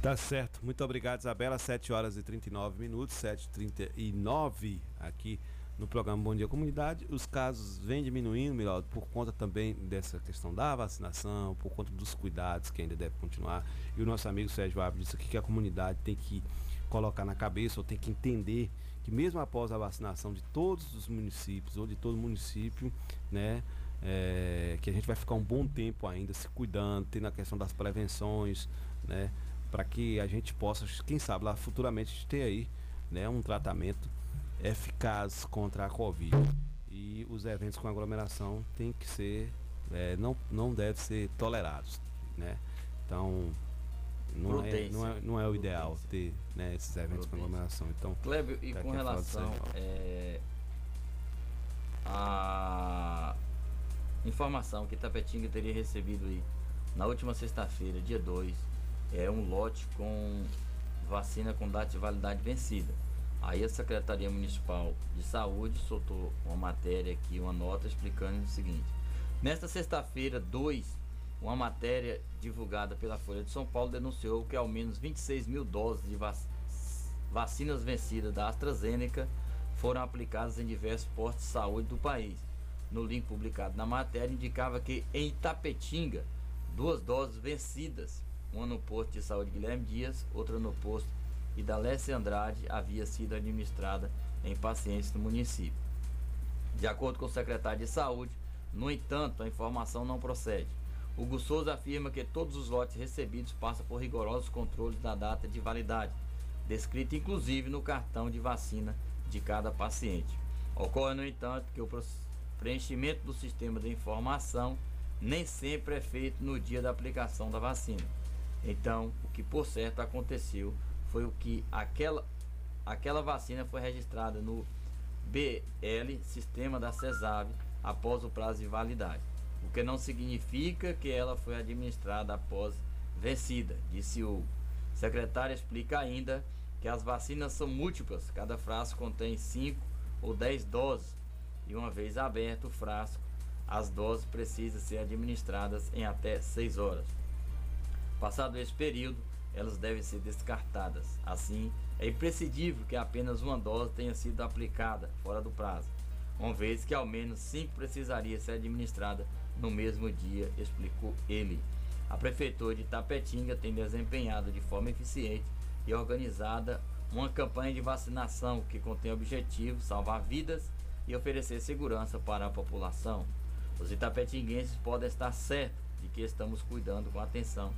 Tá certo. Muito obrigado, Isabela. 7 horas e 39 minutos, 7h39 aqui no programa Bom Dia Comunidade. Os casos vêm diminuindo, Miraldo, por conta também dessa questão da vacinação, por conta dos cuidados que ainda deve continuar. E o nosso amigo Sérgio Ávila disse aqui que a comunidade tem que colocar na cabeça ou tem que entender que mesmo após a vacinação de todos os municípios ou de todo município, né, é, que a gente vai ficar um bom tempo ainda se cuidando, tendo a questão das prevenções, né, para que a gente possa, quem sabe lá futuramente ter aí, né, um tratamento eficaz contra a Covid. E os eventos com aglomeração têm que ser, é, não, não devem ser tolerados, né? Então, não é, Prudência. não é, não é o ideal ter né, esses eventos com aglomeração. Então, Clébio, e já com relação é, a informação que Tapetinga teria recebido aí na última sexta-feira, dia 2, é um lote com vacina com data de validade vencida. Aí a Secretaria Municipal de Saúde soltou uma matéria aqui, uma nota explicando o seguinte. Nesta sexta-feira, 2, uma matéria divulgada pela Folha de São Paulo denunciou que ao menos 26 mil doses de vac- vacinas vencidas da AstraZeneca foram aplicadas em diversos postos de saúde do país. No link publicado na matéria, indicava que em Itapetinga, duas doses vencidas, uma no posto de saúde Guilherme Dias, outra no posto Idalécia Andrade, havia sido administrada em pacientes do município. De acordo com o secretário de Saúde, no entanto, a informação não procede. Hugo Souza afirma que todos os lotes recebidos passam por rigorosos controles da data de validade, descrita inclusive no cartão de vacina de cada paciente. Ocorre, no entanto, que o preenchimento do sistema de informação nem sempre é feito no dia da aplicação da vacina. Então, o que por certo aconteceu foi o que aquela, aquela vacina foi registrada no BL, sistema da CESAV, após o prazo de validade. O que não significa que ela foi administrada após vencida, disse o secretário. Explica ainda que as vacinas são múltiplas, cada frasco contém 5 ou 10 doses e uma vez aberto o frasco, as doses precisam ser administradas em até 6 horas. Passado esse período, elas devem ser descartadas. Assim, é imprescindível que apenas uma dose tenha sido aplicada fora do prazo, uma vez que ao menos 5 precisaria ser administrada no mesmo dia, explicou ele. A Prefeitura de Tapetinga tem desempenhado de forma eficiente e organizada uma campanha de vacinação que contém o objetivo salvar vidas e oferecer segurança para a população. Os itapetinguenses podem estar certos de que estamos cuidando com atenção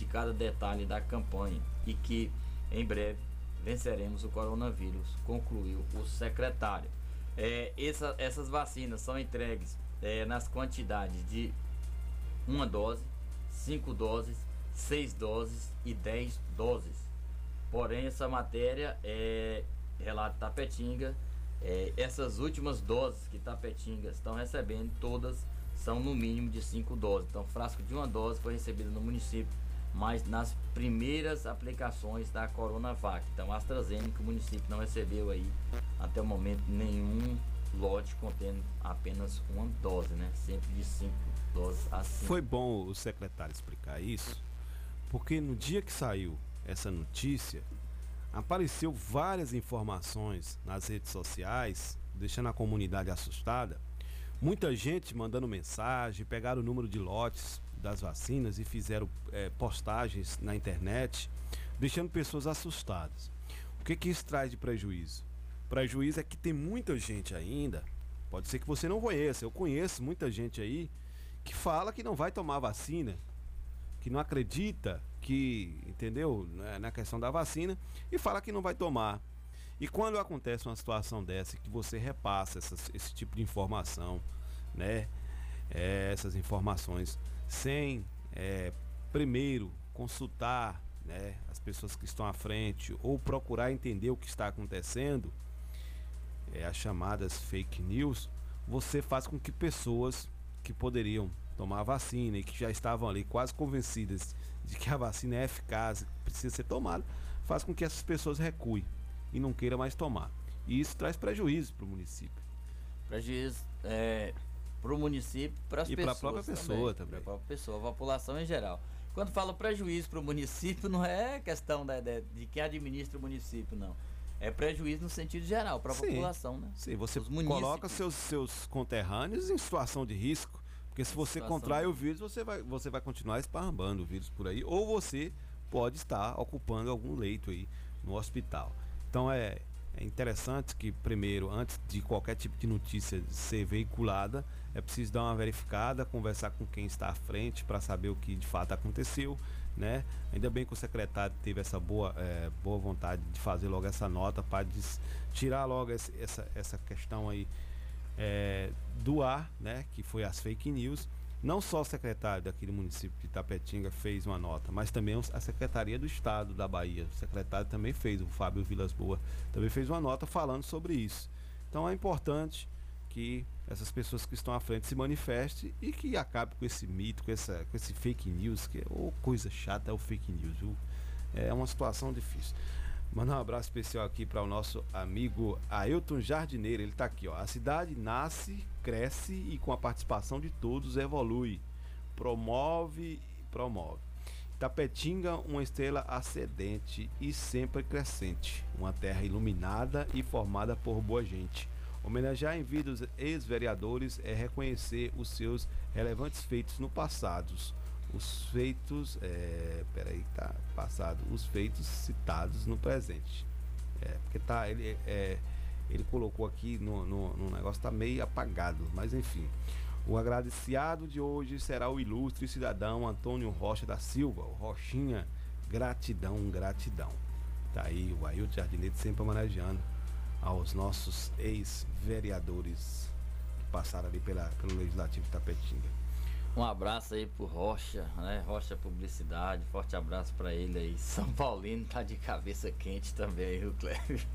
de cada detalhe da campanha e que, em breve, venceremos o coronavírus, concluiu o secretário. É, essa, essas vacinas são entregues é, nas quantidades de uma dose, cinco doses, seis doses e dez doses. Porém, essa matéria é relato Tapetinga. É, essas últimas doses que Tapetinga estão recebendo, todas são no mínimo de cinco doses. Então, frasco de uma dose foi recebido no município, mas nas primeiras aplicações da Coronavac. Então, a AstraZeneca, o município não recebeu aí até o momento nenhum lote contendo apenas uma dose, né? Sempre de cinco doses assim. Foi bom o secretário explicar isso, porque no dia que saiu essa notícia, apareceu várias informações nas redes sociais, deixando a comunidade assustada. Muita gente mandando mensagem, pegaram o número de lotes das vacinas e fizeram é, postagens na internet, deixando pessoas assustadas. O que, que isso traz de prejuízo? prejuízo é que tem muita gente ainda, pode ser que você não conheça, eu conheço muita gente aí que fala que não vai tomar vacina, que não acredita que, entendeu, né, na questão da vacina e fala que não vai tomar. E quando acontece uma situação dessa que você repassa essas, esse tipo de informação, né, é, essas informações sem é, primeiro consultar né, as pessoas que estão à frente ou procurar entender o que está acontecendo, é, as chamadas fake news, você faz com que pessoas que poderiam tomar a vacina e que já estavam ali quase convencidas de que a vacina é eficaz, precisa ser tomada, faz com que essas pessoas recuem e não queiram mais tomar. E isso traz prejuízo para o município. Prejuízo é, para o município, para as pessoas. E para a própria pessoa também. Para a própria pessoa, a população em geral. Quando falo prejuízo para o município, não é questão de, de, de quem administra o município, não é prejuízo no sentido geral para a população, né? Sim, você coloca seus, seus conterrâneos em situação de risco. Porque se você situação contrai o vírus, você vai, você vai continuar esparrambando o vírus por aí. Ou você pode estar ocupando algum leito aí no hospital. Então é, é interessante que, primeiro, antes de qualquer tipo de notícia ser veiculada, é preciso dar uma verificada, conversar com quem está à frente para saber o que de fato aconteceu né? Ainda bem que o secretário teve essa boa, é, boa vontade de fazer logo essa nota para tirar logo esse, essa, essa questão aí é, do ar, né? Que foi as fake news. Não só o secretário daquele município de Tapetinga fez uma nota, mas também a Secretaria do Estado da Bahia. O secretário também fez, o Fábio Vilas Boa, também fez uma nota falando sobre isso. Então é importante que essas pessoas que estão à frente se manifestem e que acabe com esse mito, com, essa, com esse fake news, que é oh, coisa chata é o fake news, viu? É uma situação difícil. Mandar um abraço especial aqui para o nosso amigo Ailton Jardineiro. Ele está aqui, ó. A cidade nasce, cresce e com a participação de todos evolui. Promove promove. Tapetinga, uma estrela ascendente e sempre crescente. Uma terra iluminada e formada por boa gente. Homenagear em vida os ex-vereadores é reconhecer os seus relevantes feitos no passado. Os feitos. É, peraí, tá passado. Os feitos citados no presente. É, porque tá. Ele, é, ele colocou aqui no, no, no negócio, tá meio apagado, mas enfim. O agradeciado de hoje será o ilustre cidadão Antônio Rocha da Silva, o Rochinha. Gratidão, gratidão. Tá aí o Ailton Jardineiro sempre homenageando aos nossos ex-vereadores que passaram ali pela, pelo Legislativo de Tapetinga. Um abraço aí pro Rocha, né? Rocha Publicidade, forte abraço para ele aí. São Paulino tá de cabeça quente também, viu, Cléber?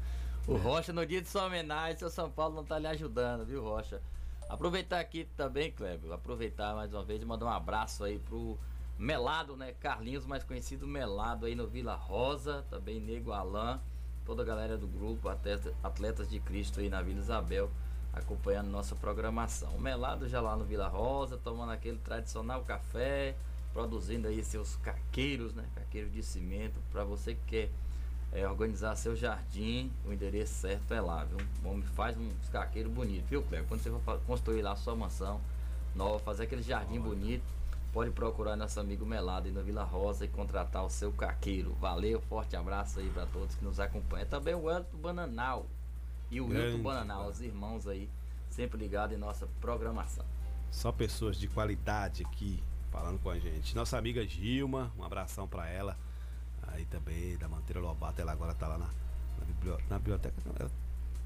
O é. Rocha, no dia de sua homenagem, seu São Paulo não tá lhe ajudando, viu, Rocha? Aproveitar aqui também, Cléber, aproveitar mais uma vez e mandar um abraço aí pro Melado, né? Carlinhos, mais conhecido Melado aí no Vila Rosa, também Nego Alain, toda a galera do grupo, atleta- Atletas de Cristo aí na Vila Isabel, acompanhando nossa programação. O Melado já lá no Vila Rosa, tomando aquele tradicional café, produzindo aí seus caqueiros, né? Caqueiros de cimento, para você que quer é, organizar seu jardim, o endereço certo é lá, viu? O homem faz uns caqueiros bonitos, viu, Cleber? Quando você for construir lá a sua mansão nova, fazer aquele jardim bonito, pode procurar nosso amigo Melado aí na Vila Rosa e contratar o seu caqueiro. Valeu, forte abraço aí para todos que nos acompanham. Também o Elton Bananal e o Grande, Wilton Bananal, os irmãos aí, sempre ligados em nossa programação. Só pessoas de qualidade aqui falando com a gente. Nossa amiga Gilma, um abração pra ela. Aí também, da Manteira Lobato, ela agora tá lá na, na, biblio- na biblioteca. Ela,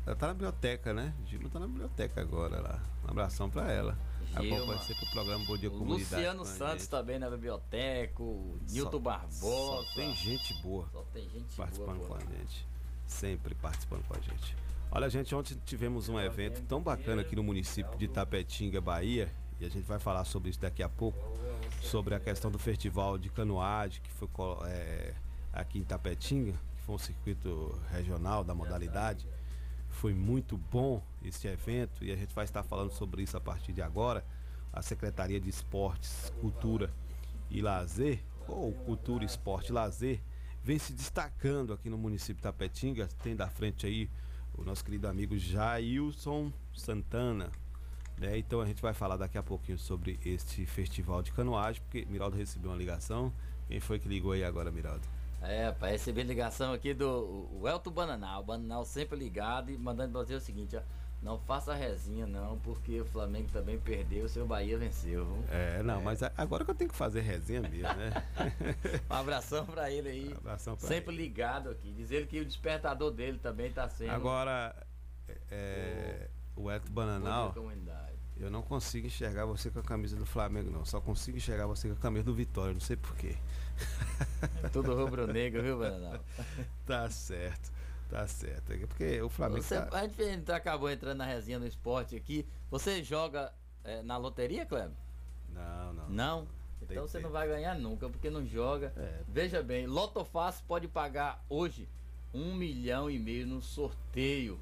ela tá na biblioteca, né? Gilma tá na biblioteca agora lá. Um abração pra ela. Acompanha sempre o programa Bom Dia Comunidade. Luciano Santos gente. também na biblioteca, o Nilton Barbosa. Só tem gente boa. Só tem gente participando boa, com a gente. Sempre participando com a gente. Olha, gente, ontem tivemos um evento tão bacana aqui no município de Tapetinga, Bahia, e a gente vai falar sobre isso daqui a pouco, sobre a questão do festival de canoagem que foi é, aqui em Tapetinga, que foi um circuito regional da modalidade. Foi muito bom esse evento e a gente vai estar falando sobre isso a partir de agora. A Secretaria de Esportes, Cultura e Lazer, ou Cultura, Esporte e Lazer, vem se destacando aqui no município de Tapetinga. Tem da frente aí o nosso querido amigo Jailson Santana. Né? Então a gente vai falar daqui a pouquinho sobre este festival de canoagem, porque Miraldo recebeu uma ligação. Quem foi que ligou aí agora, Miraldo? É, para receber ligação aqui do o Elton Bananal. O Bananal sempre ligado e mandando pra você o seguinte, ó. Não faça resinha não, porque o Flamengo também perdeu, o seu Bahia venceu. viu? É, não, mas a- agora que eu tenho que fazer resenha mesmo, né? Um abração pra ele aí. abração pra sempre ligado aqui. Diz ele que o despertador dele também tá sendo. Agora, é, o Elton Bananal, eu não consigo enxergar você com a camisa do Flamengo, não. Só consigo enxergar você com a camisa do Vitória, não sei porquê. É tudo rubro-negro, viu, Bananal? tá certo, tá certo. É porque o Flamengo Você, tá- A gente tá- acabou entrando na resenha no esporte aqui. Você joga é, na loteria, Kleber? Não, não. Não? Então você não vai ganhar nunca, porque não joga. É. Veja bem, Loto Fácil pode pagar hoje um milhão e meio no sorteio.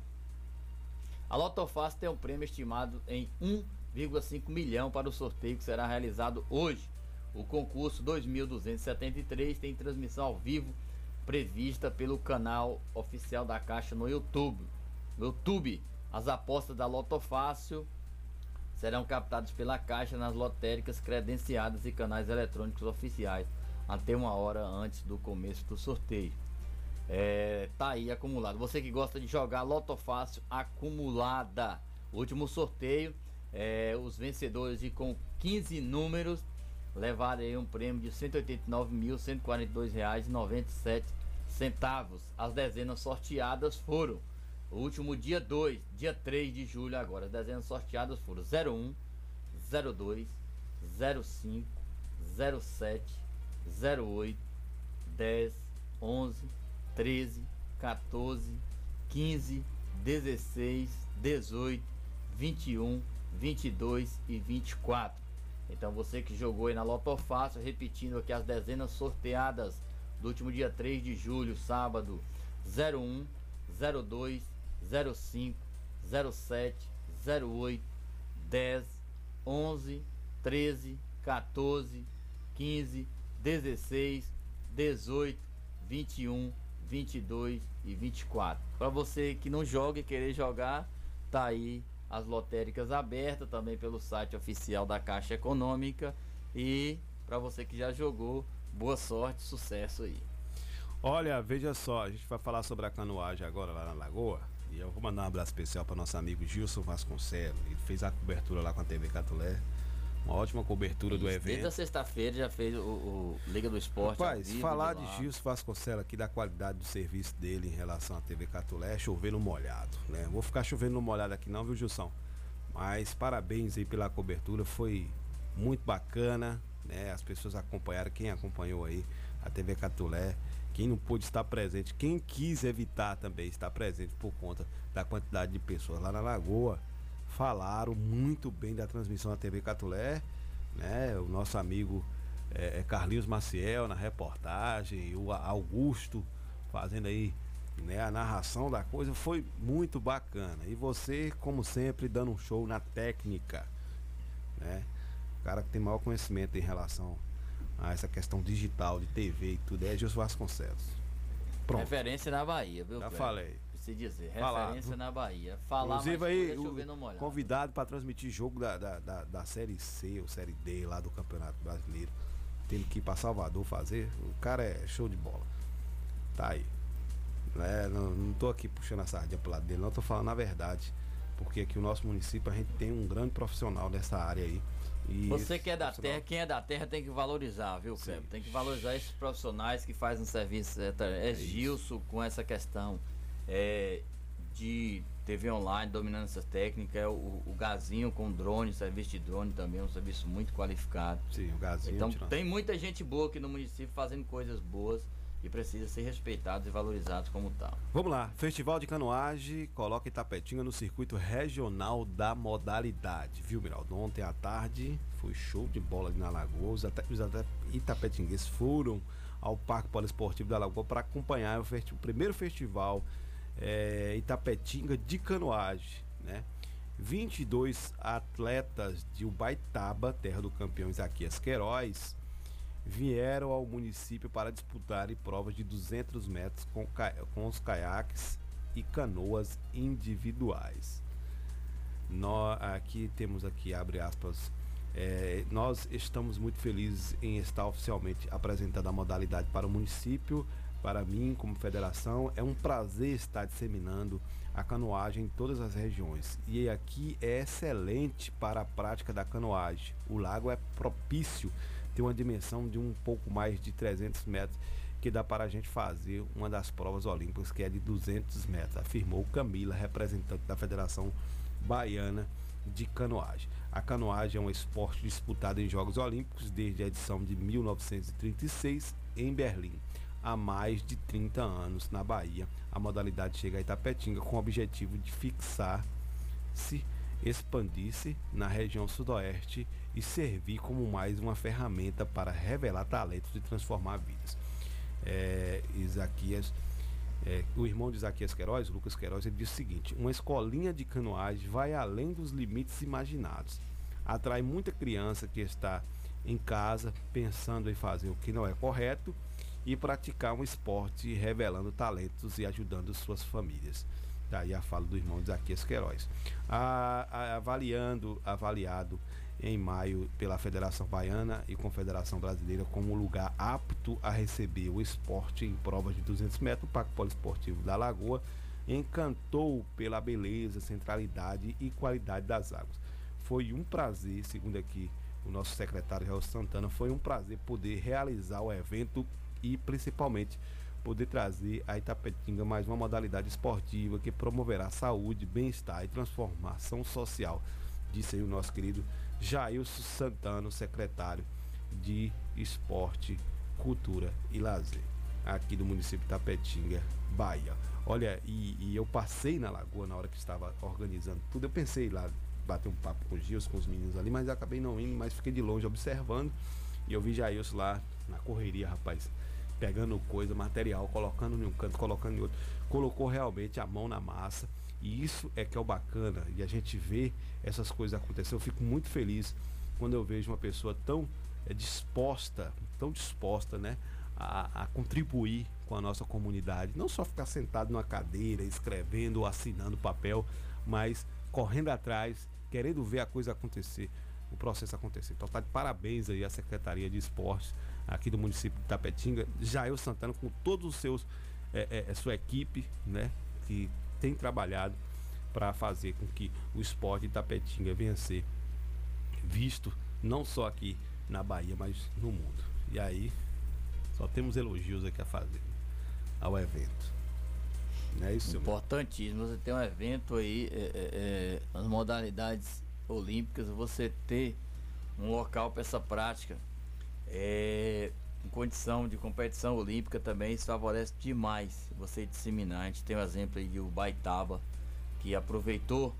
A Loto Fácil tem um prêmio estimado em 1,5 milhão para o sorteio que será realizado hoje. O concurso 2273 tem transmissão ao vivo prevista pelo canal oficial da Caixa no YouTube. No YouTube, as apostas da Loto Fácil serão captados pela Caixa nas lotéricas credenciadas e canais eletrônicos oficiais até uma hora antes do começo do sorteio. É, tá aí acumulado. Você que gosta de jogar Loto Fácil acumulada. Último sorteio, é, os vencedores de com 15 números levaram aí um prêmio de R$ 189.142,97 centavos. As dezenas sorteadas foram o último dia 2, dia 3 de julho agora. As dezenas sorteadas foram 01, 02, 05, 07, 08, 10, 11, 13, 14, 15, 16, 18, 21, 22 e 24. Então você que jogou aí na Loto Fácil, repetindo aqui as dezenas sorteadas do último dia 3 de julho, sábado, 01, 02, 05, 07, 08, 10, 11, 13, 14, 15, 16, 18, 21, 22 e 24. Para você que não joga e querer jogar, tá aí as lotéricas abertas também pelo site oficial da Caixa Econômica e para você que já jogou, boa sorte, sucesso aí. Olha, veja só, a gente vai falar sobre a canoagem agora lá na Lagoa. E eu vou mandar um abraço especial para nosso amigo Gilson Vasconcelos. Ele fez a cobertura lá com a TV Catulé. Uma ótima cobertura do Desde a evento. sexta-feira já fez o, o Liga do Esporte. Rapaz, vivo falar de. Gilson Vasconcelos aqui, da qualidade do serviço dele em relação à TV Catulé, é chover no molhado, né? Vou ficar chovendo no molhado aqui não, viu, Gilson? Mas parabéns aí pela cobertura, foi muito bacana, né? As pessoas acompanharam, quem acompanhou aí a TV Catulé, quem não pôde estar presente, quem quis evitar também estar presente por conta da quantidade de pessoas lá na Lagoa, falaram muito bem da transmissão da TV Catulé, né? O nosso amigo é, é Carlinhos Maciel na reportagem, o Augusto fazendo aí né, a narração da coisa foi muito bacana. E você, como sempre, dando um show na técnica, né? O cara que tem maior conhecimento em relação a essa questão digital de TV e tudo é Gilson Vasconcelos. Pronto. Referência na Bahia, viu? Já velho? falei. Se dizer, Falar. referência na Bahia. Falar Inclusive aí, deixa eu o ver no molhado. convidado para transmitir jogo da, da, da, da Série C ou Série D lá do Campeonato Brasileiro. Tendo que ir para Salvador fazer. O cara é show de bola. Tá aí. Né, não, não tô aqui puxando a sardinha pro lado dele, não, tô falando a verdade. Porque aqui o nosso município a gente tem um grande profissional nessa área aí. E Você que é da terra, quem é da terra tem que valorizar, viu, Cleber? Tem que valorizar esses profissionais que fazem um serviço. É, tá- é Gilson com essa questão é, de TV online, dominando essas técnicas. É o, o Gazinho com drone, serviço de drone também, um serviço muito qualificado. Sim, o Gazinho. Então tirando- tem muita gente boa aqui no município fazendo coisas boas e precisa ser respeitados e valorizados como tal. Vamos lá, Festival de Canoagem coloca Itapetinga no circuito regional da modalidade, viu, Miraldo? Ontem à tarde foi show de bola ali na Lagoa. Os, ata- os ata- itapetinguenses foram ao Parque Poliesportivo da Lagoa para acompanhar o, o primeiro festival é, Itapetinga de Canoagem, né? 22 atletas de Ubaitaba, terra do campeão Isaquias Queiroz, vieram ao município para disputarem provas de 200 metros com, com os caiaques e canoas individuais. Nó- aqui temos aqui, abre aspas, é, nós estamos muito felizes em estar oficialmente apresentando a modalidade para o município. Para mim, como federação, é um prazer estar disseminando a canoagem em todas as regiões. E aqui é excelente para a prática da canoagem. O lago é propício, tem uma dimensão de um pouco mais de 300 metros, que dá para a gente fazer uma das provas olímpicas, que é de 200 metros, afirmou Camila, representante da Federação Baiana de Canoagem. A canoagem é um esporte disputado em Jogos Olímpicos desde a edição de 1936 em Berlim. Há mais de 30 anos na Bahia, a modalidade chega a Itapetinga com o objetivo de fixar-se, expandir-se na região sudoeste e servir como mais uma ferramenta para revelar talentos e transformar vidas. É, Isaquias é, o irmão de Isaquias Queiroz, Lucas Queiroz, ele diz o seguinte: uma escolinha de canoagem vai além dos limites imaginados. Atrai muita criança que está em casa pensando em fazer o que não é correto e praticar um esporte revelando talentos e ajudando suas famílias. Daí a fala do irmão Isaquias Queiroz. A- a- avaliando, avaliado em maio pela Federação Baiana e Confederação Brasileira como lugar apto a receber o esporte em provas de 200 metros, o Parque Poliesportivo da Lagoa encantou pela beleza, centralidade e qualidade das águas. Foi um prazer, segundo aqui o nosso secretário Raul Santana, foi um prazer poder realizar o evento e principalmente poder trazer a Itapetinga mais uma modalidade esportiva que promoverá saúde, bem-estar e transformação social, disse aí o nosso querido Jailson Santana, secretário de Esporte, Cultura e Lazer, aqui do município de Itapetinga, Bahia. Olha, e, e eu passei na lagoa na hora que estava organizando tudo. Eu pensei lá bater um papo com os Gils, com os meninos ali, mas acabei não indo, mas fiquei de longe observando. E eu vi Jailson lá na correria, rapaz, pegando coisa, material, colocando em um canto, colocando em outro. Colocou realmente a mão na massa. E isso é que é o bacana. E a gente vê essas coisas acontecer. Eu fico muito feliz quando eu vejo uma pessoa tão é, disposta, tão disposta, né? A, a contribuir com a nossa comunidade. Não só ficar sentado numa cadeira, escrevendo ou assinando papel, mas correndo atrás, querendo ver a coisa acontecer, o processo acontecer. Então tá de parabéns aí à Secretaria de Esportes aqui do município de Tapetinga, Jair Santana com todos os seus, é, é, sua equipe, né? Que tem trabalhado para fazer com que o esporte de Tapetinga venha a ser visto não só aqui na Bahia, mas no mundo. E aí, só temos elogios aqui a fazer ao evento. Não é isso, Importantíssimo. Você tem um evento aí, é, é, é, as modalidades olímpicas, você ter um local para essa prática é, em condição de competição olímpica também, isso favorece demais você disseminar. A gente tem o exemplo aí de Ubaitaba, que aproveitou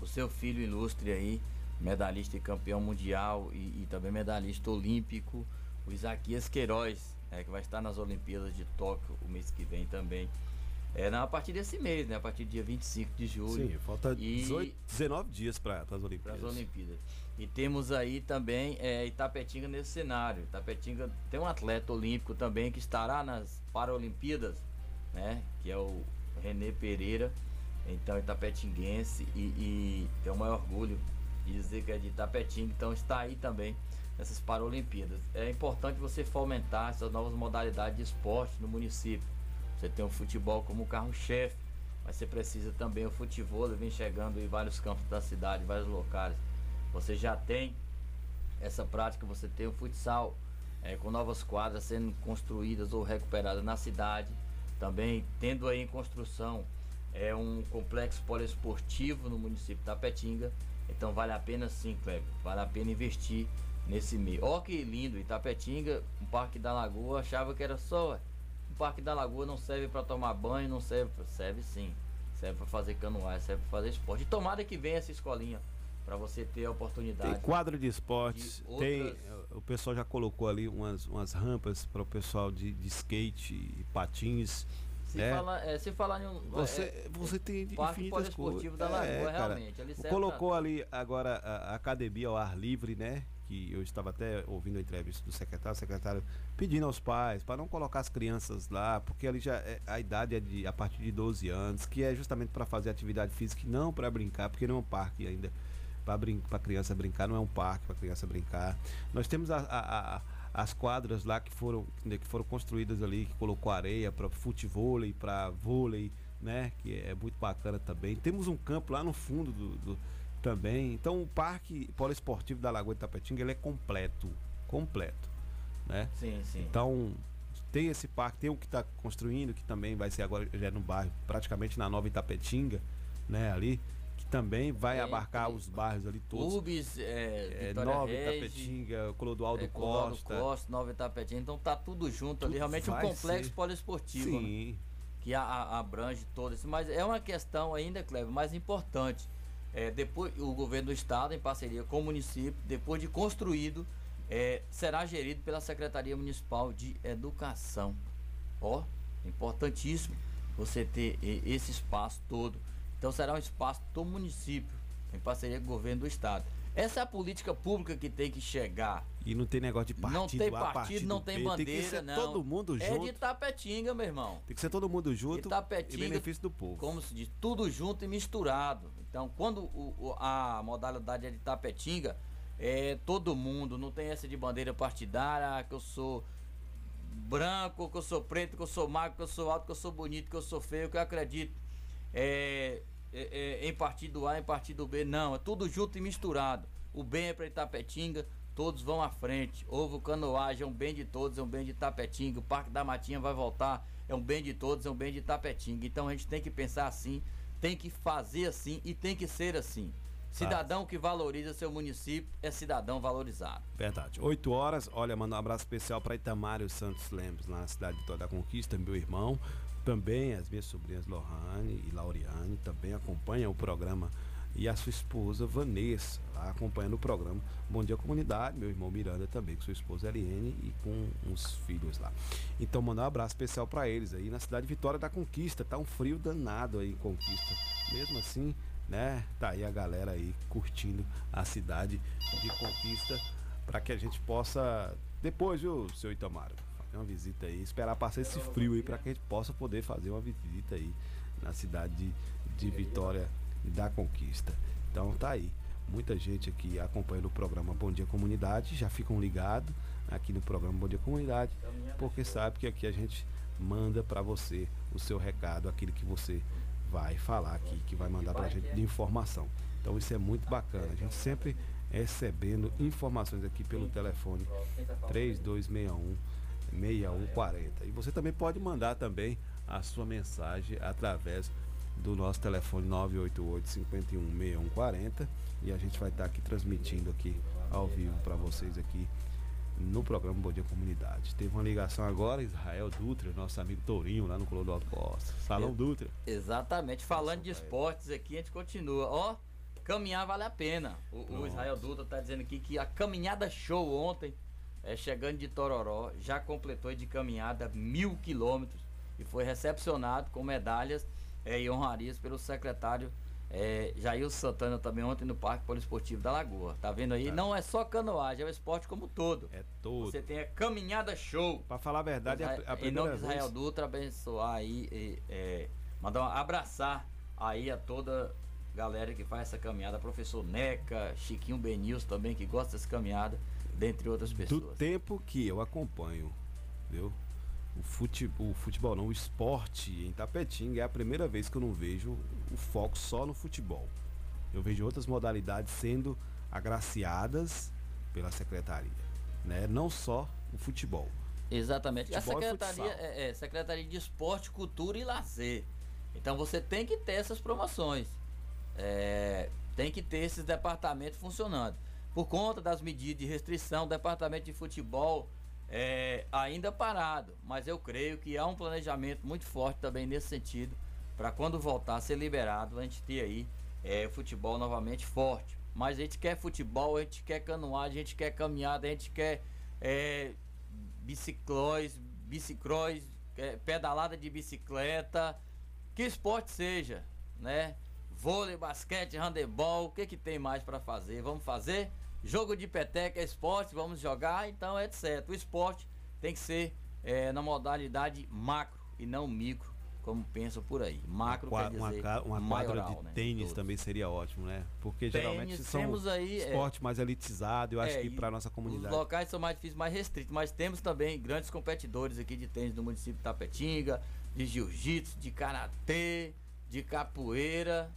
o seu filho ilustre aí, medalhista e campeão mundial e, e também medalhista olímpico, o Isaquias Queiroz, né, que vai estar nas Olimpíadas de Tóquio o mês que vem também. É a partir desse mês, né? A partir do dia 25 de julho. Sim, falta E- 18, 19 dias para as para Olimpíadas. as Olimpíadas. E temos aí também é, Itapetinga nesse cenário. Itapetinga tem um atleta olímpico também que estará nas Paralimpíadas, né? Que é o Renê Pereira. Então, itapetinguense e, e tem o maior orgulho de dizer que é de Itapetinga. Então, está aí também nessas Paralimpíadas. É importante você fomentar essas novas modalidades de esporte no município. Você tem o futebol como carro-chefe, mas você precisa também o futebol, vem chegando em vários campos da cidade, vários locais. Você já tem essa prática, você tem o futsal eh, com novas quadras sendo construídas ou recuperadas na cidade. Também tendo aí em construção é um complexo poliesportivo no município de Tapetinga. Então vale a pena sim, Kleber. Vale a pena investir nesse meio. Ó que lindo, Itapetinga, um parque da Lagoa, achava que era só. Parque da Lagoa não serve para tomar banho, não serve, serve sim. Serve para fazer canoagem, serve para fazer esporte. E tomara que venha essa escolinha para você ter a oportunidade. Tem quadro de esportes, de tem. outras- O pessoal já colocou ali umas, umas rampas para o pessoal de, de skate e patins. Se, né? falar, é, se falar em um. Você, é, você tem Parque infinitas coisas. da Lagoa, É, realmente. Ele Colocou ali agora a, a academia ao ar livre, né? Que eu estava até ouvindo a entrevista do secretário, o secretário pedindo aos pais para não colocar as crianças lá, porque ali já é- a idade é de a partir de 12 anos, que é justamente para fazer atividade física e não para brincar, porque não é um parque ainda para para criança brincar, não é um parque para criança brincar. Nós temos a- a- a- as quadras lá que foram né, que foram construídas ali, que colocou areia para futevôlei, para vôlei, né? Que é muito bacana também. Temos um campo lá no fundo do, do- também. Então o parque poliesportivo da Lagoa de Tapetinga ele é completo, completo, né? Sim, sim. Então tem esse parque, tem o que está construindo, que também vai ser agora já é no bairro, praticamente na Nova Itapetinga, né? Ali que também vai Tem, abarcar tem. os bairros ali todos. Ubis, é, É, Nova Regi, Itapetinga, Clodoaldo é, Clodoaldo Costa. Costa, Nova Itapetinga. Então tá tudo junto ali, Tudo realmente um complexo ser. poliesportivo. né? Sim. Que a- a- abrange todo isso. Mas é uma questão ainda, Cleber, mais importante. É, depois, o governo do estado, em parceria com o município, depois de construído, é, será gerido pela Secretaria Municipal de Educação. Ó, importantíssimo você ter esse espaço todo. Então será um espaço do município, em parceria com o governo do estado. Essa é a política pública que tem que chegar. E não tem negócio de partido não tem A, partido, não tem B, bandeira, tem que ser não. todo mundo É junto. de Tapetinga, meu irmão. Tem que ser todo mundo junto Itapetinga, em benefício do povo. Como se diz, tudo junto e misturado. Então, quando o- o- a modalidade é de Tapetinga, é todo mundo, não tem essa de bandeira partidária, ah, que eu sou branco, que eu sou preto, que eu sou magro, que eu sou alto, que eu sou bonito, que eu sou feio, que eu acredito é, é, é, em partido A, em partido B. Não, é tudo junto e misturado. O bem é para Itapetinga, todos vão à frente. Houve canoagem, é um bem de todos, é um bem de Itapetinga. O Parque da Matinha vai voltar, é um bem de todos, é um bem de Itapetinga. Então a gente tem que pensar assim, tem que fazer assim e tem que ser assim. Cidadão que valoriza seu município é cidadão valorizado. Verdade. 8 horas, olha, manda um abraço especial para Itamário Santos Lemos, lá na cidade de Toda da Conquista, meu irmão. Também as minhas sobrinhas Lohane e Lauriane também acompanham o programa. E a sua esposa Vanessa, lá acompanhando o programa. Bom dia, comunidade. Meu irmão Miranda também, com sua esposa Eliane e com uns filhos lá. Então, mandar um abraço especial para eles aí na cidade de Vitória da Conquista. Tá um frio danado aí em Conquista. Mesmo assim, né? Tá aí a galera aí curtindo a cidade de Conquista para que a gente possa depois, viu, seu Itamaro, fazer uma visita aí, esperar passar esse frio aí para que a gente possa poder fazer uma visita aí na cidade de, de Vitória da Conquista. Então tá aí. Muita gente aqui acompanhando o programa Bom Dia Comunidade, já ficam ligados aqui no programa Bom Dia Comunidade, porque sabe que aqui a gente manda para você o seu recado, aquilo que você vai falar aqui, que vai mandar pra gente de informação. Então isso é muito bacana. A gente sempre recebendo informações aqui pelo telefone 3261 6140. E você também pode mandar também a sua mensagem através do nosso telefone 988 51 6140 e a gente vai estar aqui transmitindo aqui ao vivo para vocês aqui no programa Bom Dia Comunidade. Teve uma ligação agora, Israel Dutra, nosso amigo Tourinho lá no Clodoaldo Costa. Salão É. Dutra. Exatamente. Falando de esportes aqui, a gente continua. Ó, caminhar vale a pena. O, o Israel Dutra tá dizendo aqui que a caminhada show ontem é, chegando de Tororó, já completou de caminhada mil quilômetros e foi recepcionado com medalhas é, e honrarias pelo secretário é, Jair Santana também ontem no Parque Poliesportivo da Lagoa. Tá vendo aí? Tá. Não é só canoagem, é o esporte como todo. É todo. Você tem a caminhada show. Pra falar a verdade, é a, a em nome primeira Israel vez. Dutra, abençoar aí, e, é, mandar um abraçar aí a toda galera que faz essa caminhada, professor Neca, Chiquinho Benils também, que gosta dessa caminhada, dentre outras Do pessoas. tempo que eu acompanho, viu? O futebol, o futebol não, o esporte em Tapetinga é a primeira vez que eu não vejo o foco só no futebol. Eu vejo outras modalidades sendo agraciadas pela secretaria, né? Não só o futebol. Exatamente. A Futebol e secretaria é, é Secretaria de Esporte, Cultura e Lazer. Então você tem que ter essas promoções. É, tem que ter esses departamentos funcionando. Por conta das medidas de restrição, o departamento de futebol é ainda parado. Mas eu creio que há um planejamento muito forte também nesse sentido. Para quando voltar a ser liberado, a gente ter aí é, futebol novamente forte. Mas a gente quer futebol, a gente quer canoagem, a gente quer caminhada, a gente quer é, biciclóis, é, pedalada de bicicleta, que esporte seja, né? Vôlei, basquete, handebol, o que que tem mais para fazer? Vamos fazer? Jogo de peteca é esporte, vamos jogar, então etc. O esporte tem que ser é, na modalidade macro e não micro, como pensam por aí. Macro Qua- quer uma, dizer ca- uma quadra maioral, de né? tênis Todos. também seria ótimo, né? Porque Tênis, geralmente são aí, é, esporte mais elitizado, eu acho É, que para nossa Os comunidade. locais são mais difíceis, mais restritos, mas temos também grandes competidores aqui de tênis do município de Tapetinga, de jiu-jitsu, de karatê, de capoeira,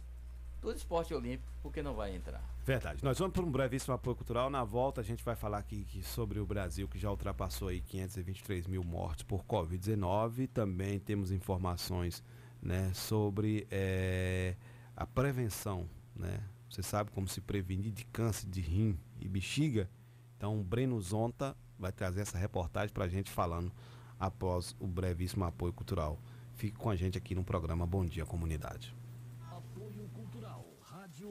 tudo esporte olímpico, porque não vai entrar. Verdade. Nós vamos para um brevíssimo apoio cultural. Na volta a gente vai falar aqui sobre o Brasil, que já ultrapassou aí 523 mil mortes por Covid-19. Também temos informações né, sobre eh, a prevenção. Né? Você sabe como se prevenir de câncer de rim e bexiga? Então o Breno Zonta vai trazer essa reportagem para a gente falando após o brevíssimo apoio cultural. Fique com a gente aqui no programa Bom Dia Comunidade.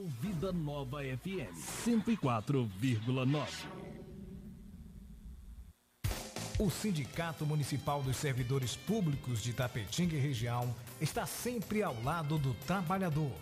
Vida Nova FM 104,9. O Sindicato Municipal dos Servidores Públicos de Tapetinga e região está sempre ao lado do trabalhador.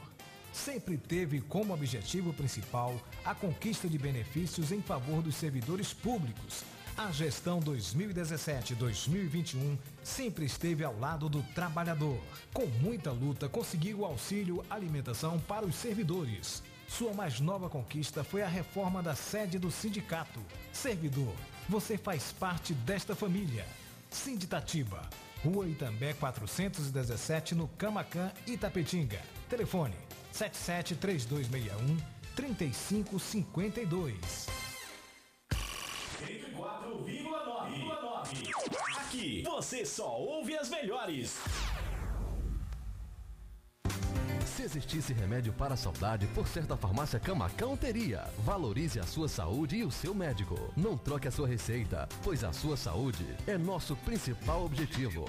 Sempre teve como objetivo principal a conquista de benefícios em favor dos servidores públicos. A gestão 2017-2021 sempre esteve ao lado do trabalhador. Com muita luta, conseguiu o auxílio alimentação para os servidores. Sua mais nova conquista foi a reforma da sede do sindicato. Servidor, você faz parte desta família. Sinditatiba, Rua Itambé 417, no Camacan, Itapetinga. Telefone 773261 3552. 104,9. Aqui você só ouve as melhores. Se existisse remédio para a saudade, por certa farmácia Camacão teria. Valorize a sua saúde e o seu médico. Não troque a sua receita, pois a sua saúde é nosso principal objetivo.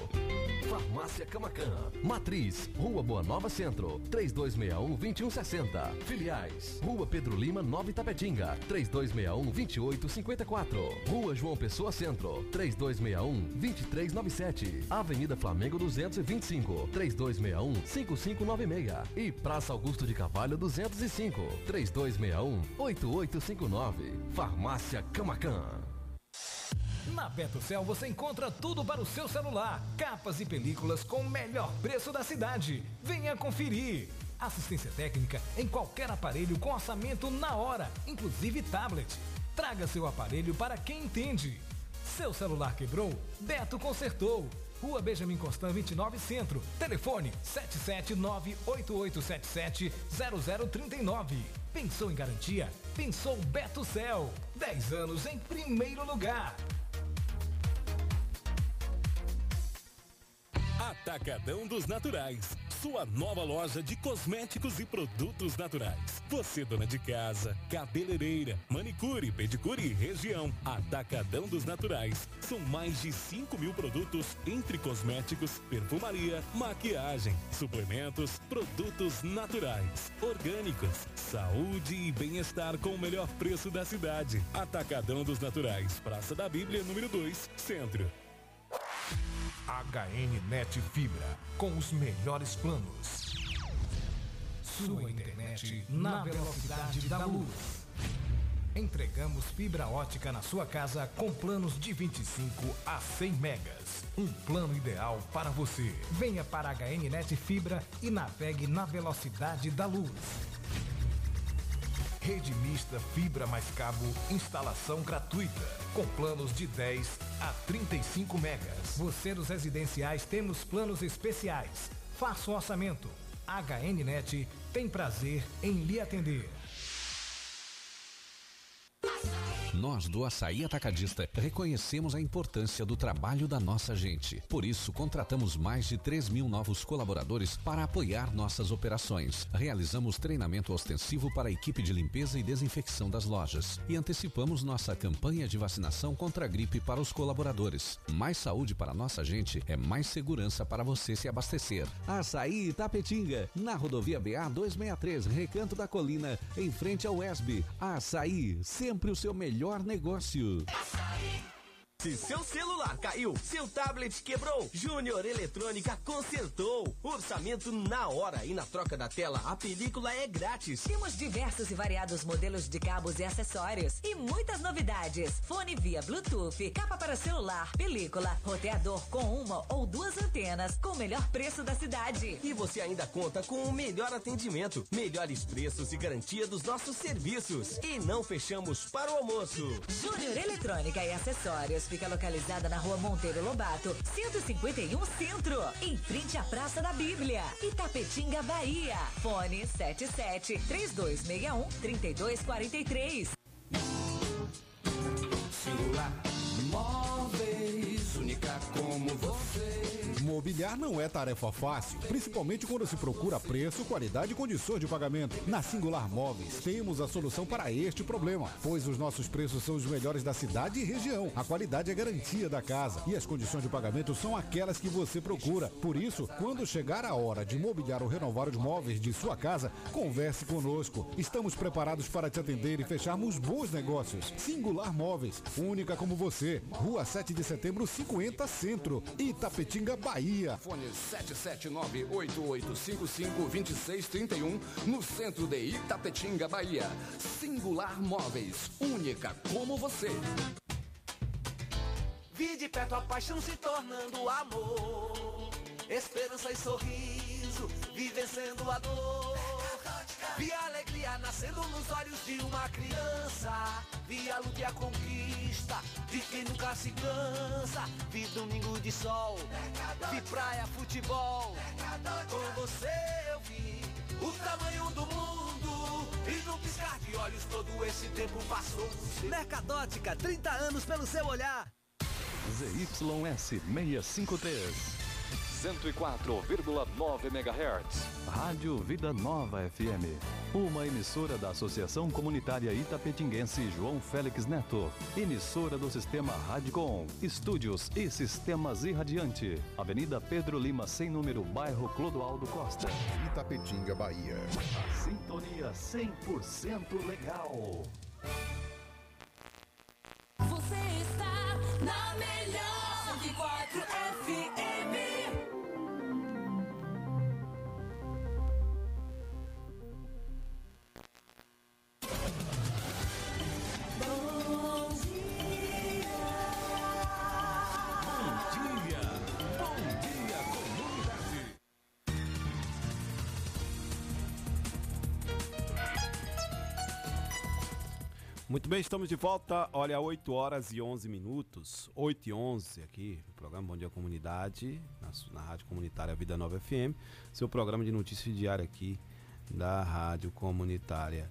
Farmácia Camacan. Matriz, Rua Boa Nova Centro, 3261-2160. Filiais, Rua Pedro Lima, Nova Itapetinga, 3261-2854. Rua João Pessoa Centro, 3261-2397. Avenida Flamengo 225, 3261-5596. E Praça Augusto de Carvalho 205, 3261-8859. Farmácia Camacan. Na Betocel você encontra tudo para o seu celular, capas e películas com o melhor preço da cidade. Venha conferir. Assistência técnica em qualquer aparelho com orçamento na hora, inclusive tablet. Traga seu aparelho para quem entende. Seu celular quebrou? Beto consertou. Rua Benjamin Constant 29 Centro. Telefone 77988770039. Pensou em garantia? Pensou Beto Cel. 10 anos em primeiro lugar. Atacadão dos Naturais. Sua nova loja de cosméticos e produtos naturais. Você, dona de casa, cabeleireira, manicure, pedicure e região. Atacadão dos Naturais. São mais de 5 mil produtos entre cosméticos, perfumaria, maquiagem, suplementos, produtos naturais, orgânicos, saúde e bem-estar com o melhor preço da cidade. Atacadão dos Naturais, Praça da Bíblia, número 2, Centro. HN Net Fibra, com os melhores planos. Sua internet na velocidade da luz. Entregamos fibra ótica na sua casa com planos de 25 a 100 megas. Um plano ideal para você. Venha para a HN Net Fibra e navegue na velocidade da luz. Rede mista fibra mais cabo, instalação gratuita, com planos de 10 a 35 megas. Você dos residenciais temos planos especiais. Faça o orçamento. HNnet tem prazer em lhe atender. Nós do Açaí Atacadista reconhecemos a importância do trabalho da nossa gente. Por isso, contratamos mais de 3 mil novos colaboradores para apoiar nossas operações. Realizamos treinamento ostensivo para a equipe de limpeza e desinfecção das lojas. E antecipamos nossa campanha de vacinação contra a gripe para os colaboradores. Mais saúde para nossa gente é mais segurança para você se abastecer. Açaí Itapetinga, na rodovia BA 263, Recanto da Colina, em frente ao ESB. Açaí, sempre o seu melhor negócio. Se seu celular caiu, seu tablet quebrou, Júnior Eletrônica consertou. Orçamento na hora e na troca da tela a película é grátis. Temos diversos e variados modelos de cabos e acessórios e muitas novidades. Fone via Bluetooth, capa para celular, película, roteador com uma ou duas antenas com o melhor preço da cidade. E você ainda conta com o melhor atendimento, melhores preços e garantia dos nossos serviços. E não fechamos para o almoço. Júnior Eletrônica e Acessórios fica localizada na rua Monteiro Lobato, 151 Centro, em frente à Praça da Bíblia, Itapetinga, Bahia. Fone 77 3261 3243. Singular Móveis, única como você. Mobiliar não é tarefa fácil, principalmente quando se procura preço, qualidade e condições de pagamento. Na Singular Móveis temos a solução para este problema, pois os nossos preços são os melhores da cidade e região. A qualidade é garantia da casa e as condições de pagamento são aquelas que você procura. Por isso, quando chegar a hora de mobiliar ou renovar os móveis de sua casa, converse conosco. Estamos preparados para te atender e fecharmos bons negócios. Singular Móveis, única como você. Rua 7 de setembro, 50 Centro, Itapetinga, Bahia. Fone 779-8855-2631, no centro de Itapetinga, Bahia. Singular Móveis, única como você. Vi de perto a paixão se tornando amor. Esperança e sorriso, vi vencendo a dor. Vi a alegria nascendo nos olhos de uma criança. Vi a luta e a conquista de quem nunca se cansa. Vi domingo de sol, vi praia, futebol. Com você eu vi o tamanho do mundo. E no piscar de olhos todo esse tempo passou. Mercadótica, 30 anos pelo seu olhar. ZYS 653. 104,9 MHz. Rádio Vida Nova FM. Uma emissora da Associação Comunitária Itapetinguense João Félix Neto. Emissora do Sistema Radicom. Estúdios e Sistemas Irradiante. Avenida Pedro Lima, sem número, bairro Clodoaldo Costa. Itapetinga, Bahia. A sintonia 100% legal. Muito bem, estamos de volta. Olha, 8 horas e 11 minutos. 8 e 11 aqui, no programa Bom Dia Comunidade, na, na Rádio Comunitária Vida Nova FM. Seu programa de notícias diário aqui da Rádio Comunitária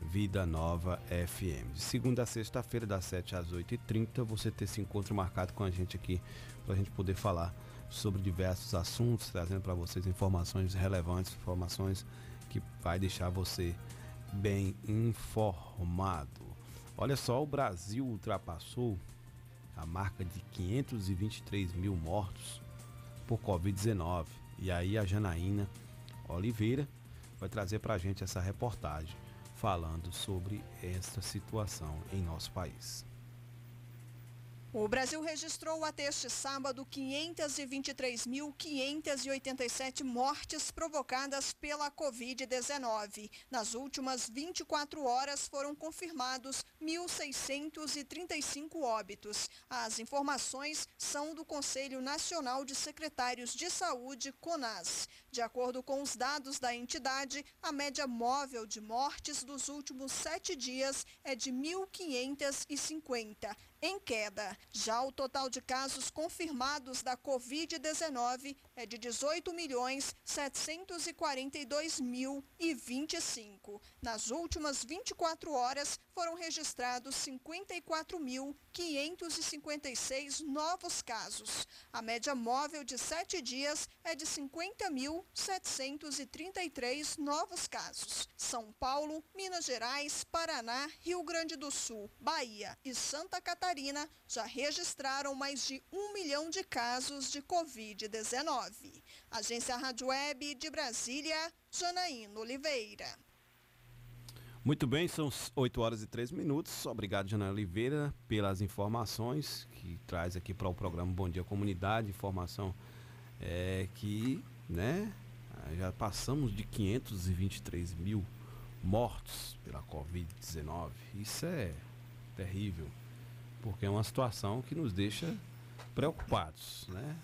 Vida Nova FM. De segunda a sexta-feira, das 7 às 8h30, você ter esse encontro marcado com a gente aqui, para a gente poder falar sobre diversos assuntos, trazendo para vocês informações relevantes, informações que vai deixar você bem informado. Olha só, o Brasil ultrapassou a marca de 523 mil mortos por Covid-19. E aí a Janaína Oliveira vai trazer para a gente essa reportagem falando sobre esta situação em nosso país. O Brasil registrou até este sábado 523.587 mortes provocadas pela Covid-19. Nas últimas 24 horas foram confirmados 1.635 óbitos. As informações são do Conselho Nacional de Secretários de Saúde, CONAS. De acordo com os dados da entidade, a média móvel de mortes dos últimos sete dias é de 1.550 em queda. Já o total de casos confirmados da Covid-19 é de 18 milhões 742 mil e 25. Nas últimas 24 horas foram registrados 54.556 novos casos. A média móvel de sete dias é de 50.733 novos casos. São Paulo, Minas Gerais, Paraná, Rio Grande do Sul, Bahia e Santa Catarina já registraram mais de um milhão de casos de Covid-19. Agência Rádio Web de Brasília, Janaína Oliveira. Muito bem, são 8 horas e 3 minutos. Obrigado, Jana Oliveira, pelas informações que traz aqui para o programa Bom Dia Comunidade. Informação é, que, né, já passamos de 523 mil mortos pela Covid-19. Isso é terrível porque é uma situação que nos deixa preocupados, né?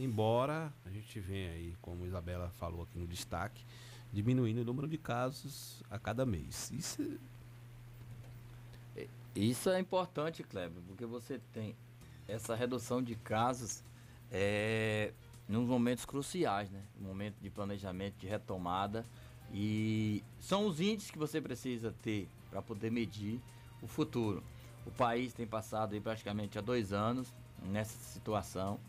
Embora a gente venha aí, como Isabela falou aqui no destaque, diminuindo o número de casos a cada mês. Isso é... Isso é importante, Kleber, porque você tem essa redução de casos é, nos momentos cruciais, né? Momento de planejamento, de retomada. E são os índices que você precisa ter para poder medir o futuro. O país tem passado aí praticamente há dois anos nessa situação,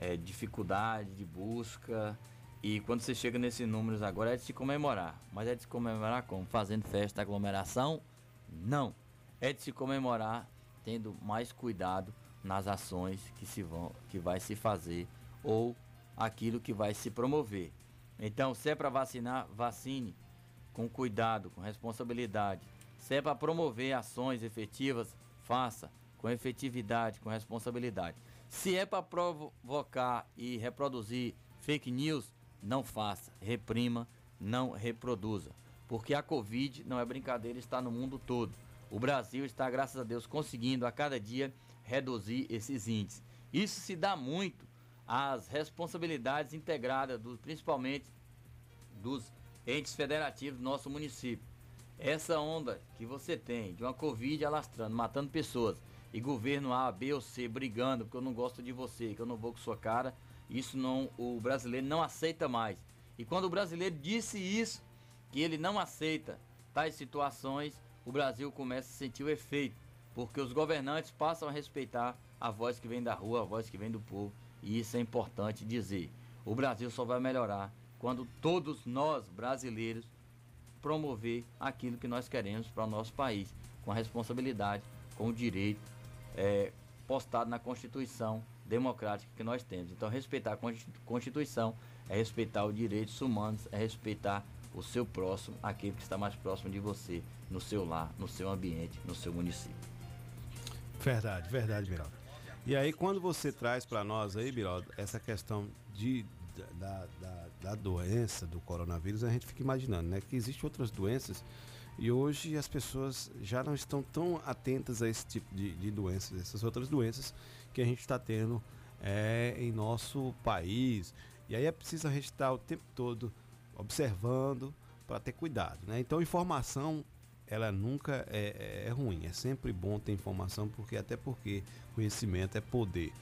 é, dificuldade de busca. E quando você chega nesses números agora é de se comemorar. Mas é de se comemorar como? Fazendo festa, aglomeração? Não. É de se comemorar tendo mais cuidado nas ações que, se vão, que vai se fazer ou aquilo que vai se promover. Então, se é para vacinar, vacine com cuidado, com responsabilidade. Se é para promover ações efetivas, faça com efetividade, com responsabilidade. Se é para provocar e reproduzir fake news, não faça, reprima, não reproduza. Porque a Covid não é brincadeira, está no mundo todo. O Brasil está, graças a Deus, conseguindo a cada dia reduzir esses índices. Isso se dá muito às responsabilidades integradas, principalmente dos entes federativos do nosso município. Essa onda que você tem de uma Covid alastrando, matando pessoas, e governo A, B ou C brigando porque eu não gosto de você, que eu não vou com sua cara, isso não o brasileiro não aceita mais. E quando o brasileiro disse isso, que ele não aceita tais situações, o Brasil começa a sentir o efeito, porque os governantes passam a respeitar a voz que vem da rua, a voz que vem do povo, e isso é importante dizer. O Brasil só vai melhorar quando todos nós brasileiros promover aquilo que nós queremos para o nosso país, com a responsabilidade, com o direito é, postado na Constituição democrática que nós temos. Então, respeitar a Constituição é respeitar os direitos humanos, é respeitar o seu próximo, aquele que está mais próximo de você, no seu lar, no seu ambiente, no seu município. Verdade, verdade, Biraldo. E aí, quando você traz para nós aí, Biraldo, essa questão de da, da, da, doença do coronavírus, a gente fica imaginando, né? Que existem outras doenças e hoje as pessoas já não estão tão atentas a esse tipo de, de doenças, essas outras doenças que a gente está tendo é, em nosso país. E aí é preciso a gente estar o tempo todo observando para ter cuidado, né? Então informação ela nunca é, é, é ruim, é sempre bom ter informação porque até porque conhecimento é poder.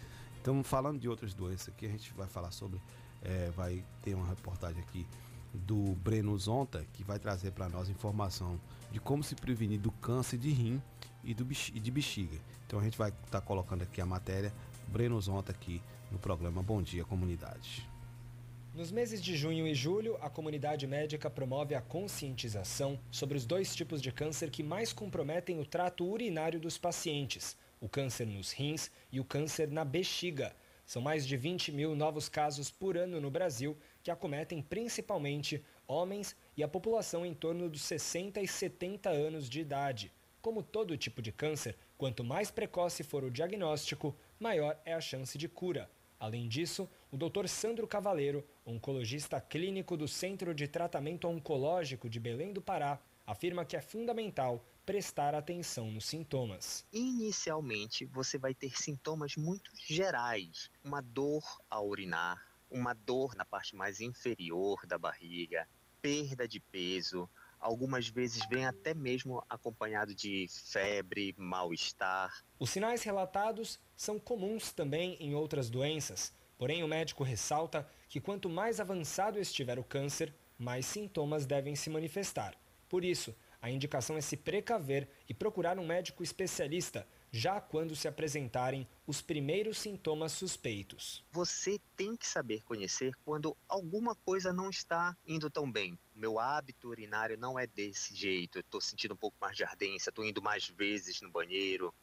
Então falando de outras doenças aqui a gente vai falar sobre é, vai ter uma reportagem aqui do Breno Zonta, que vai trazer para nós informação de como se prevenir do câncer de rim e, do, e de bexiga. Então a gente vai estar tá colocando aqui a matéria, Breno Zonta aqui no programa Bom Dia Comunidade. Nos meses de junho e julho, a comunidade médica promove a conscientização sobre os dois tipos de câncer que mais comprometem o trato urinário dos pacientes: o câncer nos rins e o câncer na bexiga. São mais de 20 mil novos casos por ano no Brasil que acometem principalmente homens e a população em torno dos 60 e 70 anos de idade. Como todo tipo de câncer, quanto mais precoce for o diagnóstico, maior é a chance de cura. Além disso, o Dr. Sandro Cavaleiro, oncologista clínico do Centro de Tratamento Oncológico de Belém do Pará, afirma que é fundamental prestar atenção nos sintomas. Inicialmente, você vai ter sintomas muito gerais, uma dor ao urinar, uma dor na parte mais inferior da barriga, perda de peso, algumas vezes vem até mesmo acompanhado de febre, mal-estar. Os sinais relatados são comuns também em outras doenças, porém o médico ressalta que quanto mais avançado estiver o câncer, mais sintomas devem se manifestar. Por isso, a indicação é se precaver e procurar um médico especialista já quando se apresentarem os primeiros sintomas suspeitos. Você tem que saber conhecer quando alguma coisa não está indo tão bem. Meu hábito urinário não é desse jeito, eu estou sentindo um pouco mais de ardência, estou indo mais vezes no banheiro.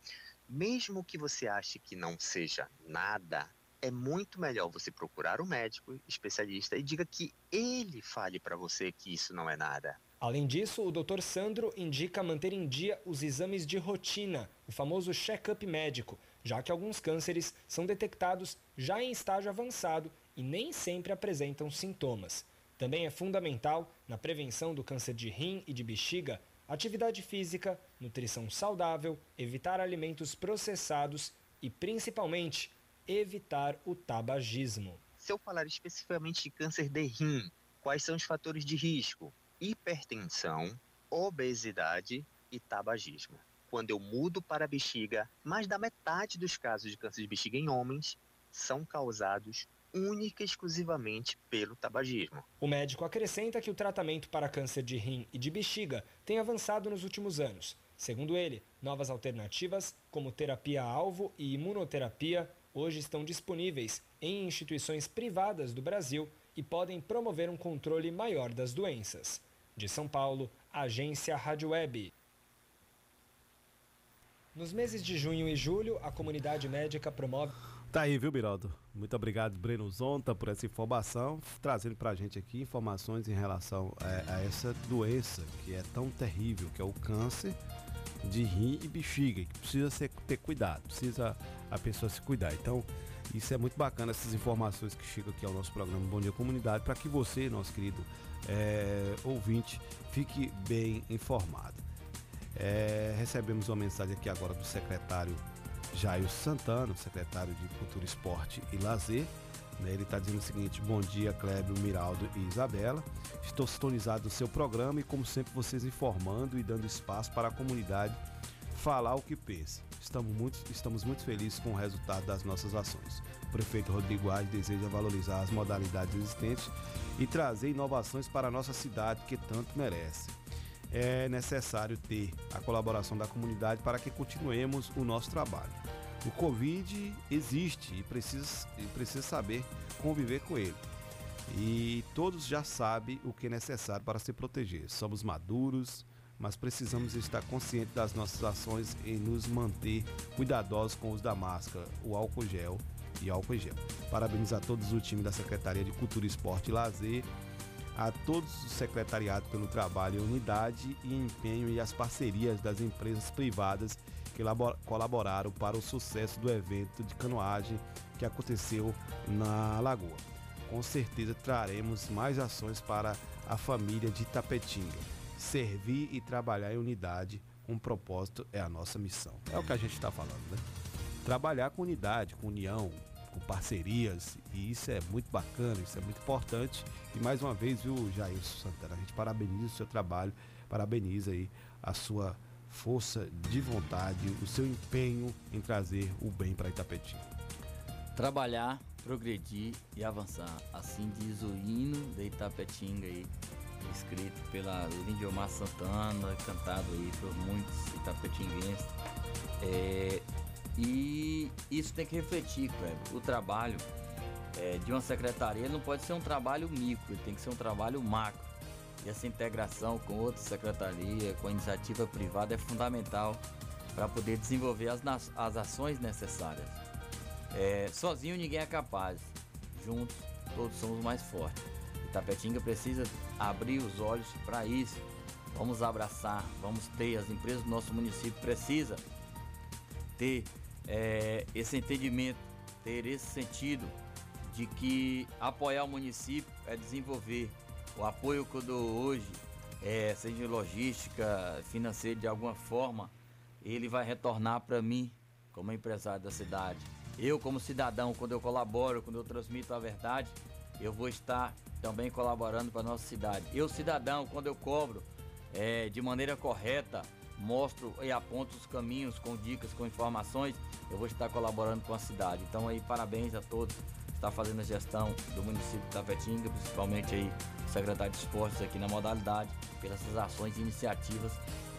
Mesmo que você ache que não seja nada, é muito melhor você procurar um médico especialista e diga que ele fale para você que isso não é nada. Além disso, o Dr. Sandro indica manter em dia os exames de rotina, o famoso check-up médico, já que alguns cânceres são detectados já em estágio avançado e nem sempre apresentam sintomas. Também é fundamental, na prevenção do câncer de rim e de bexiga, atividade física, nutrição saudável, evitar alimentos processados e, principalmente, evitar o tabagismo. Se eu falar especificamente de câncer de rim, quais são os fatores de risco? Hipertensão, obesidade e tabagismo. Quando eu mudo para a bexiga, mais da metade dos casos de câncer de bexiga em homens são causados única e exclusivamente pelo tabagismo. O médico acrescenta que o tratamento para câncer de rim e de bexiga tem avançado nos últimos anos. Segundo ele, novas alternativas, como terapia-alvo e imunoterapia, hoje estão disponíveis em instituições privadas do Brasil e podem promover um controle maior das doenças. De São Paulo, Agência Rádio Web. Nos meses de junho e julho, a comunidade médica promove. Tá aí, viu, Biraldo? Muito obrigado, Breno Zonta, por essa informação, trazendo pra gente aqui informações em relação a, a essa doença que é tão terrível, que é o câncer de rim e bexiga, que precisa ser, ter cuidado, precisa a pessoa se cuidar. Então, isso é muito bacana, essas informações que chegam aqui ao nosso programa Bom Dia Comunidade, para que você, nosso querido é, ouvinte, fique bem informado. É, recebemos uma mensagem aqui agora do secretário Jair Santana, secretário de Cultura, Esporte e Lazer. Né, ele está dizendo o seguinte: Bom dia, Clébio, Miraldo e Isabela. Estou sintonizado no seu programa e, como sempre, vocês informando e dando espaço para a comunidade falar o que pensa. Estamos muito, estamos muito felizes com o resultado das nossas ações. Prefeito Rodrigo Age deseja valorizar as modalidades existentes e trazer inovações para a nossa cidade que tanto merece. É necessário ter a colaboração da comunidade para que continuemos o nosso trabalho. O Covid existe e precisa, e precisa saber conviver com ele. E todos já sabem o que é necessário para se proteger. Somos maduros, mas precisamos estar conscientes das nossas ações e nos manter cuidadosos com o uso da máscara, o álcool gel e álcool gel. Parabéns a todos o time da Secretaria de Cultura, Esporte e Lazer, a todos os secretariados pelo trabalho, unidade e empenho e as parcerias das empresas privadas que colaboraram para o sucesso do evento de canoagem que aconteceu na Lagoa. Com certeza traremos mais ações para a família de Tapetinga. Servir e trabalhar em unidade com propósito é a nossa missão. É o que a gente está falando, né? Trabalhar com unidade, com união, com parcerias, e isso é muito bacana, isso é muito importante. E mais uma vez, viu, Jair Santana, a gente parabeniza o seu trabalho, parabeniza aí a sua força de vontade, o seu empenho em trazer o bem para Itapetinga. Trabalhar, progredir e avançar. Assim diz o hino de Itapetinga aí, escrito pela Lindiomar Santana, cantado aí por muitos itapetinguenses. É, E isso tem que refletir. O trabalho é, de uma secretaria não pode ser um trabalho micro, tem que ser um trabalho macro. E essa integração com outras secretarias, com a iniciativa privada é fundamental para poder desenvolver as, as ações necessárias. É, sozinho ninguém é capaz, juntos todos somos mais fortes. Itapetinga precisa abrir os olhos para isso. Vamos abraçar, vamos ter, as empresas do nosso município precisam ter é, esse entendimento, ter esse sentido de que apoiar o município é desenvolver. O apoio que eu dou hoje, é, seja logística, financeira de alguma forma, ele vai retornar para mim como empresário da cidade. Eu, como cidadão, quando eu colaboro, quando eu transmito a verdade, eu vou estar também colaborando para a nossa cidade. Eu, cidadão, quando eu cobro é, de maneira correta, mostro e aponto os caminhos com dicas, com informações, eu vou estar colaborando com a cidade. Então aí parabéns a todos que está fazendo a gestão do município de Tapetinga, principalmente aí o secretário de esportes aqui na modalidade, pelas essas ações e iniciativas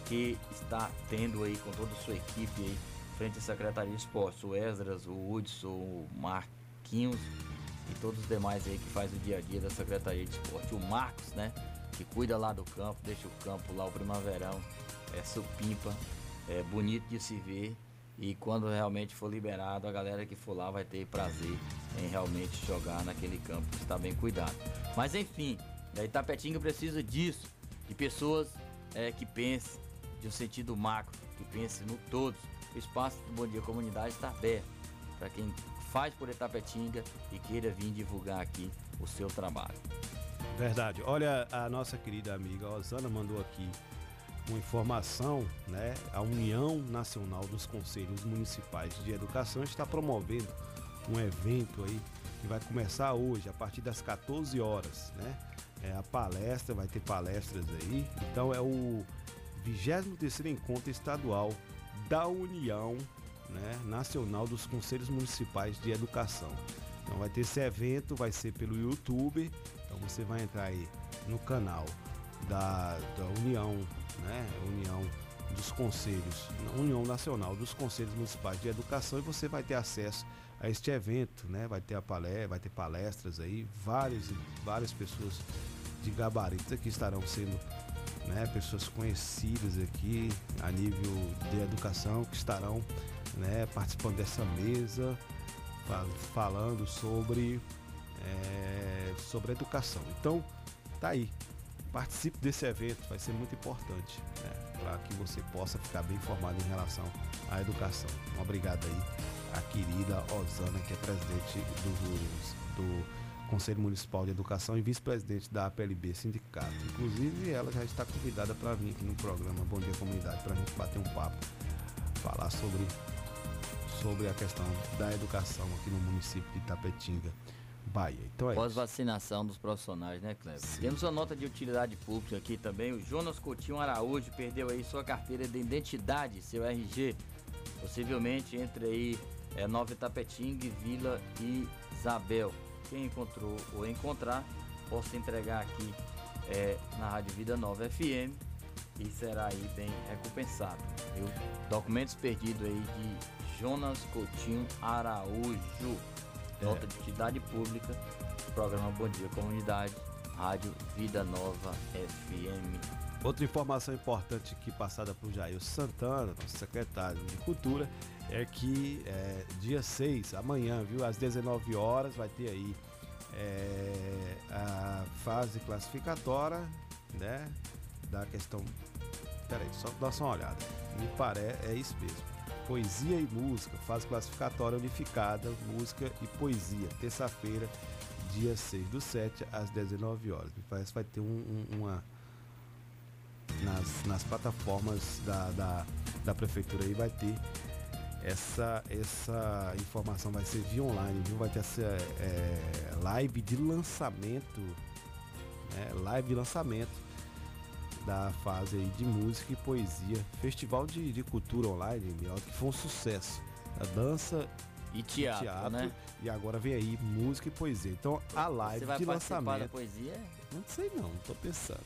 que está tendo aí com toda a sua equipe aí, frente à Secretaria de Esportes, o Esdras, o Hudson, o Marquinhos e todos os demais aí que faz o dia a dia da Secretaria de Esporte. O Marcos, né, que cuida lá do campo, deixa o campo lá, o primaverão, é supimpa, é bonito de se ver e quando realmente for liberado, a galera que for lá vai ter prazer em realmente jogar naquele campo que está bem cuidado. Mas enfim, a Itapetinga precisa disso, de pessoas é, que pensem de um sentido macro, que pensem no todos. O espaço do Bom Dia Comunidade está aberto para quem faz por Itapetinga e queira vir divulgar aqui o seu trabalho. Verdade. Olha, a nossa querida amiga Osana mandou aqui uma informação, né? A União Nacional dos Conselhos Municipais de Educação está promovendo um evento aí que vai começar hoje, a partir das 14 horas, né? É a palestra, vai ter palestras aí. Então é o 23º Encontro Estadual da União né, Nacional dos Conselhos Municipais de Educação. Então vai ter esse evento, vai ser pelo YouTube. Então você vai entrar aí no canal da, da União, né? União dos Conselhos, União Nacional dos Conselhos Municipais de Educação e você vai ter acesso a este evento, né? Vai ter a palestra, vai ter palestras aí, várias várias pessoas de gabaritos aqui estarão sendo, né, pessoas conhecidas aqui a nível de educação que estarão, né, participando dessa mesa, fa- falando sobre é, sobre educação. Então, tá aí. Participe desse evento, vai ser muito importante né, para que você possa ficar bem informado em relação à educação. Um obrigado aí à querida Osana, que é presidente do, do Conselho Municipal de Educação e vice-presidente da APLB Sindicato. Inclusive, ela já está convidada para vir aqui no programa Bom Dia Comunidade para a gente bater um papo, falar sobre, sobre a questão da educação aqui no município de Itapetinga, Bahia. Então é. Pós-vacinação dos profissionais, né, Cleber? Temos uma nota de utilidade pública aqui também. O Jonas Coutinho Araújo perdeu aí sua carteira de identidade, seu RG. Possivelmente entre aí é, Nova Itapetinga, Vila e Isabel. Quem encontrou ou encontrar, possa entregar aqui é, na Rádio Vida Nova FM e será aí bem recompensado. Viu? Documentos perdidos aí de Jonas Coutinho Araújo. Nota de utilidade pública, programa Bom Dia Comunidade, Rádio Vida Nova FM. Outra informação importante aqui passada por Jair Santana, nosso secretário de Cultura, é que é, dia 6, amanhã, viu, às 19 horas, vai ter aí é, a fase classificatória, né, da questão... Peraí, só dá só uma olhada. Me parece, é isso mesmo. Poesia e música, fase classificatória unificada, música e poesia, terça-feira, dia 6 do 7, às 19 horas. Me parece que vai ter um- um- uma nas, nas plataformas da, da, da prefeitura aí vai ter essa, essa informação vai ser via online, viu? Vai ter essa é, live de lançamento, né? Live de lançamento da fase aí de música e poesia, festival de, de cultura online, que foi um sucesso. A dança E teatro, né? E agora vem aí música e poesia. Então a live de participar da lançamento. poesia? Não sei não, tô pensando.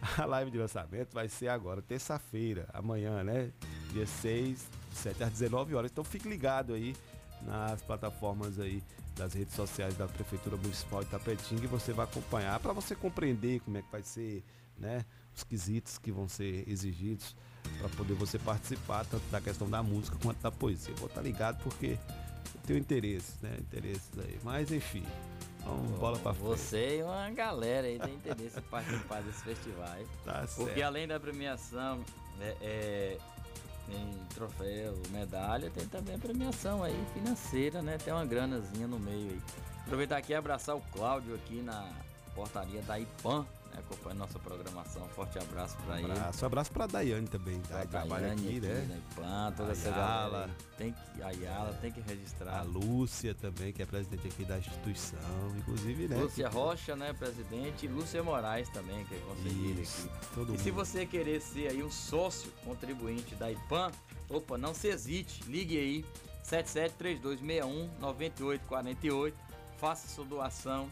A live de lançamento vai ser agora, terça-feira, amanhã, né? Dia 6 de 7 às 19 horas. Então fique ligado aí nas plataformas aí das redes sociais da Prefeitura Municipal de Tapetinga e você vai acompanhar para você compreender como é que vai ser, né, os quesitos que vão ser exigidos para poder você participar tanto da questão da música quanto da poesia. Vou estar ligado porque eu tenho interesse, né, interesses aí. Mas enfim, vamos bola para frente. Você e uma galera aí tem interesse em participar desses festivais. Tá Porque certo. além da premiação, é, é, tem troféu, medalha, tem também a premiação aí financeira, né? Tem uma granazinha no meio aí. Aproveitar aqui e abraçar o Cláudio aqui na portaria da IPAM, né? Acompanhando nossa programação. Forte abraço pra ele. Abraço, abraço para Daiane também, tá? Trabalha Daiane aqui, né? da IPAM, toda essa Ayala. galera. Tem que, a Ayala tem que registrar. A Lúcia também, que é presidente aqui da instituição, inclusive, né? Lúcia Rocha, né, presidente, e Lúcia Moraes também, que é conselheira Isso, aqui. todo e se mundo. você querer ser aí um sócio contribuinte da IPAM, opa, não se hesite, ligue aí, 7732619848, faça sua doação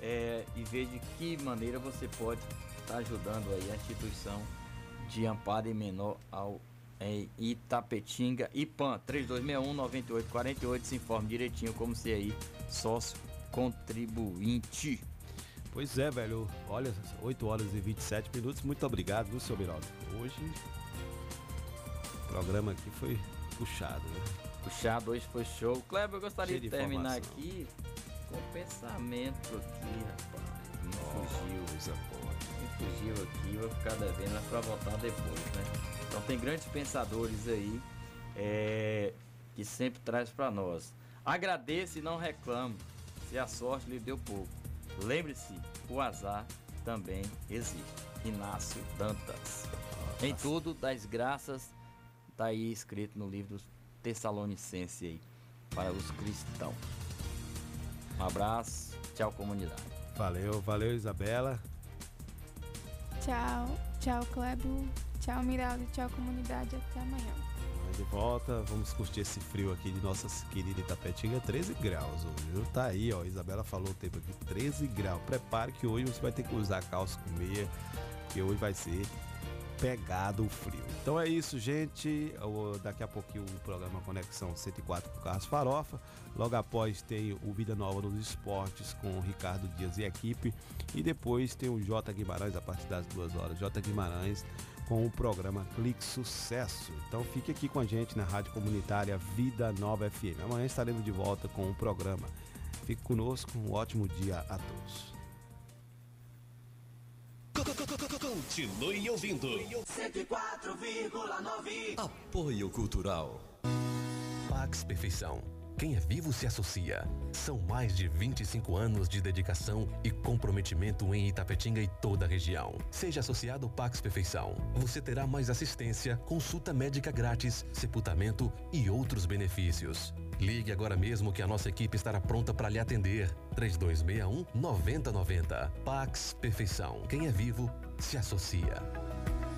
é, e veja de que maneira você pode estar ajudando aí a instituição de amparo em menor ao em Itapetinga, IPAM, 3261-9848, se informe direitinho como ser aí sócio contribuinte. Pois é, velho. Olha, 8 horas e 27 minutos. Muito obrigado, viu, seu Miraldo? Hoje o programa aqui foi puxado, né? Puxado, hoje foi show. Kleber, eu gostaria Cheio de, de terminar aqui com pensamento aqui, rapaz. Me fugiu. Coisa boa. Me fugiu aqui, vou ficar devendo, mas pra voltar depois, né? Então tem grandes pensadores aí é, que sempre traz pra nós. Agradeça e não reclame se a sorte lhe deu pouco. Lembre-se, o azar também existe. Inácio Dantas. Em tudo, das graças, tá aí escrito no livro dos Tessalonicenses aí, para os cristãos. Um abraço, tchau comunidade. Valeu, valeu, Isabela. Tchau, tchau, Clébio. Tchau, Miraldo. Tchau, comunidade. Até amanhã. De volta, vamos curtir esse frio aqui de nossa querida Itapetinga, 13 graus hoje? Tá aí, ó, Isabela falou o tempo aqui, 13 graus. Prepare que hoje você vai ter que usar calça com meia, que hoje vai ser pegado o frio. Então é isso, gente. Daqui a pouquinho o programa Conexão 104 com Carlos Farofa. Logo após tem o Vida Nova nos Esportes com o Ricardo Dias e equipe. E depois tem o J Guimarães a partir das duas horas. J Guimarães com o programa Clique Sucesso. Então fique aqui com a gente na Rádio Comunitária Vida Nova FM. Amanhã estaremos de volta com o programa. Fique conosco, um ótimo dia a todos. Continue ouvindo. 104,9 Apoio Cultural. Pax Perfeição. Quem é vivo se associa. São mais de 25 anos de dedicação e comprometimento em Itapetinga e toda a região. Seja associado Pax Perfeição. Você terá mais assistência, consulta médica grátis, sepultamento e outros benefícios. Ligue agora mesmo que a nossa equipe estará pronta para lhe atender. 3261 9090. Pax Perfeição. Quem é vivo se associa.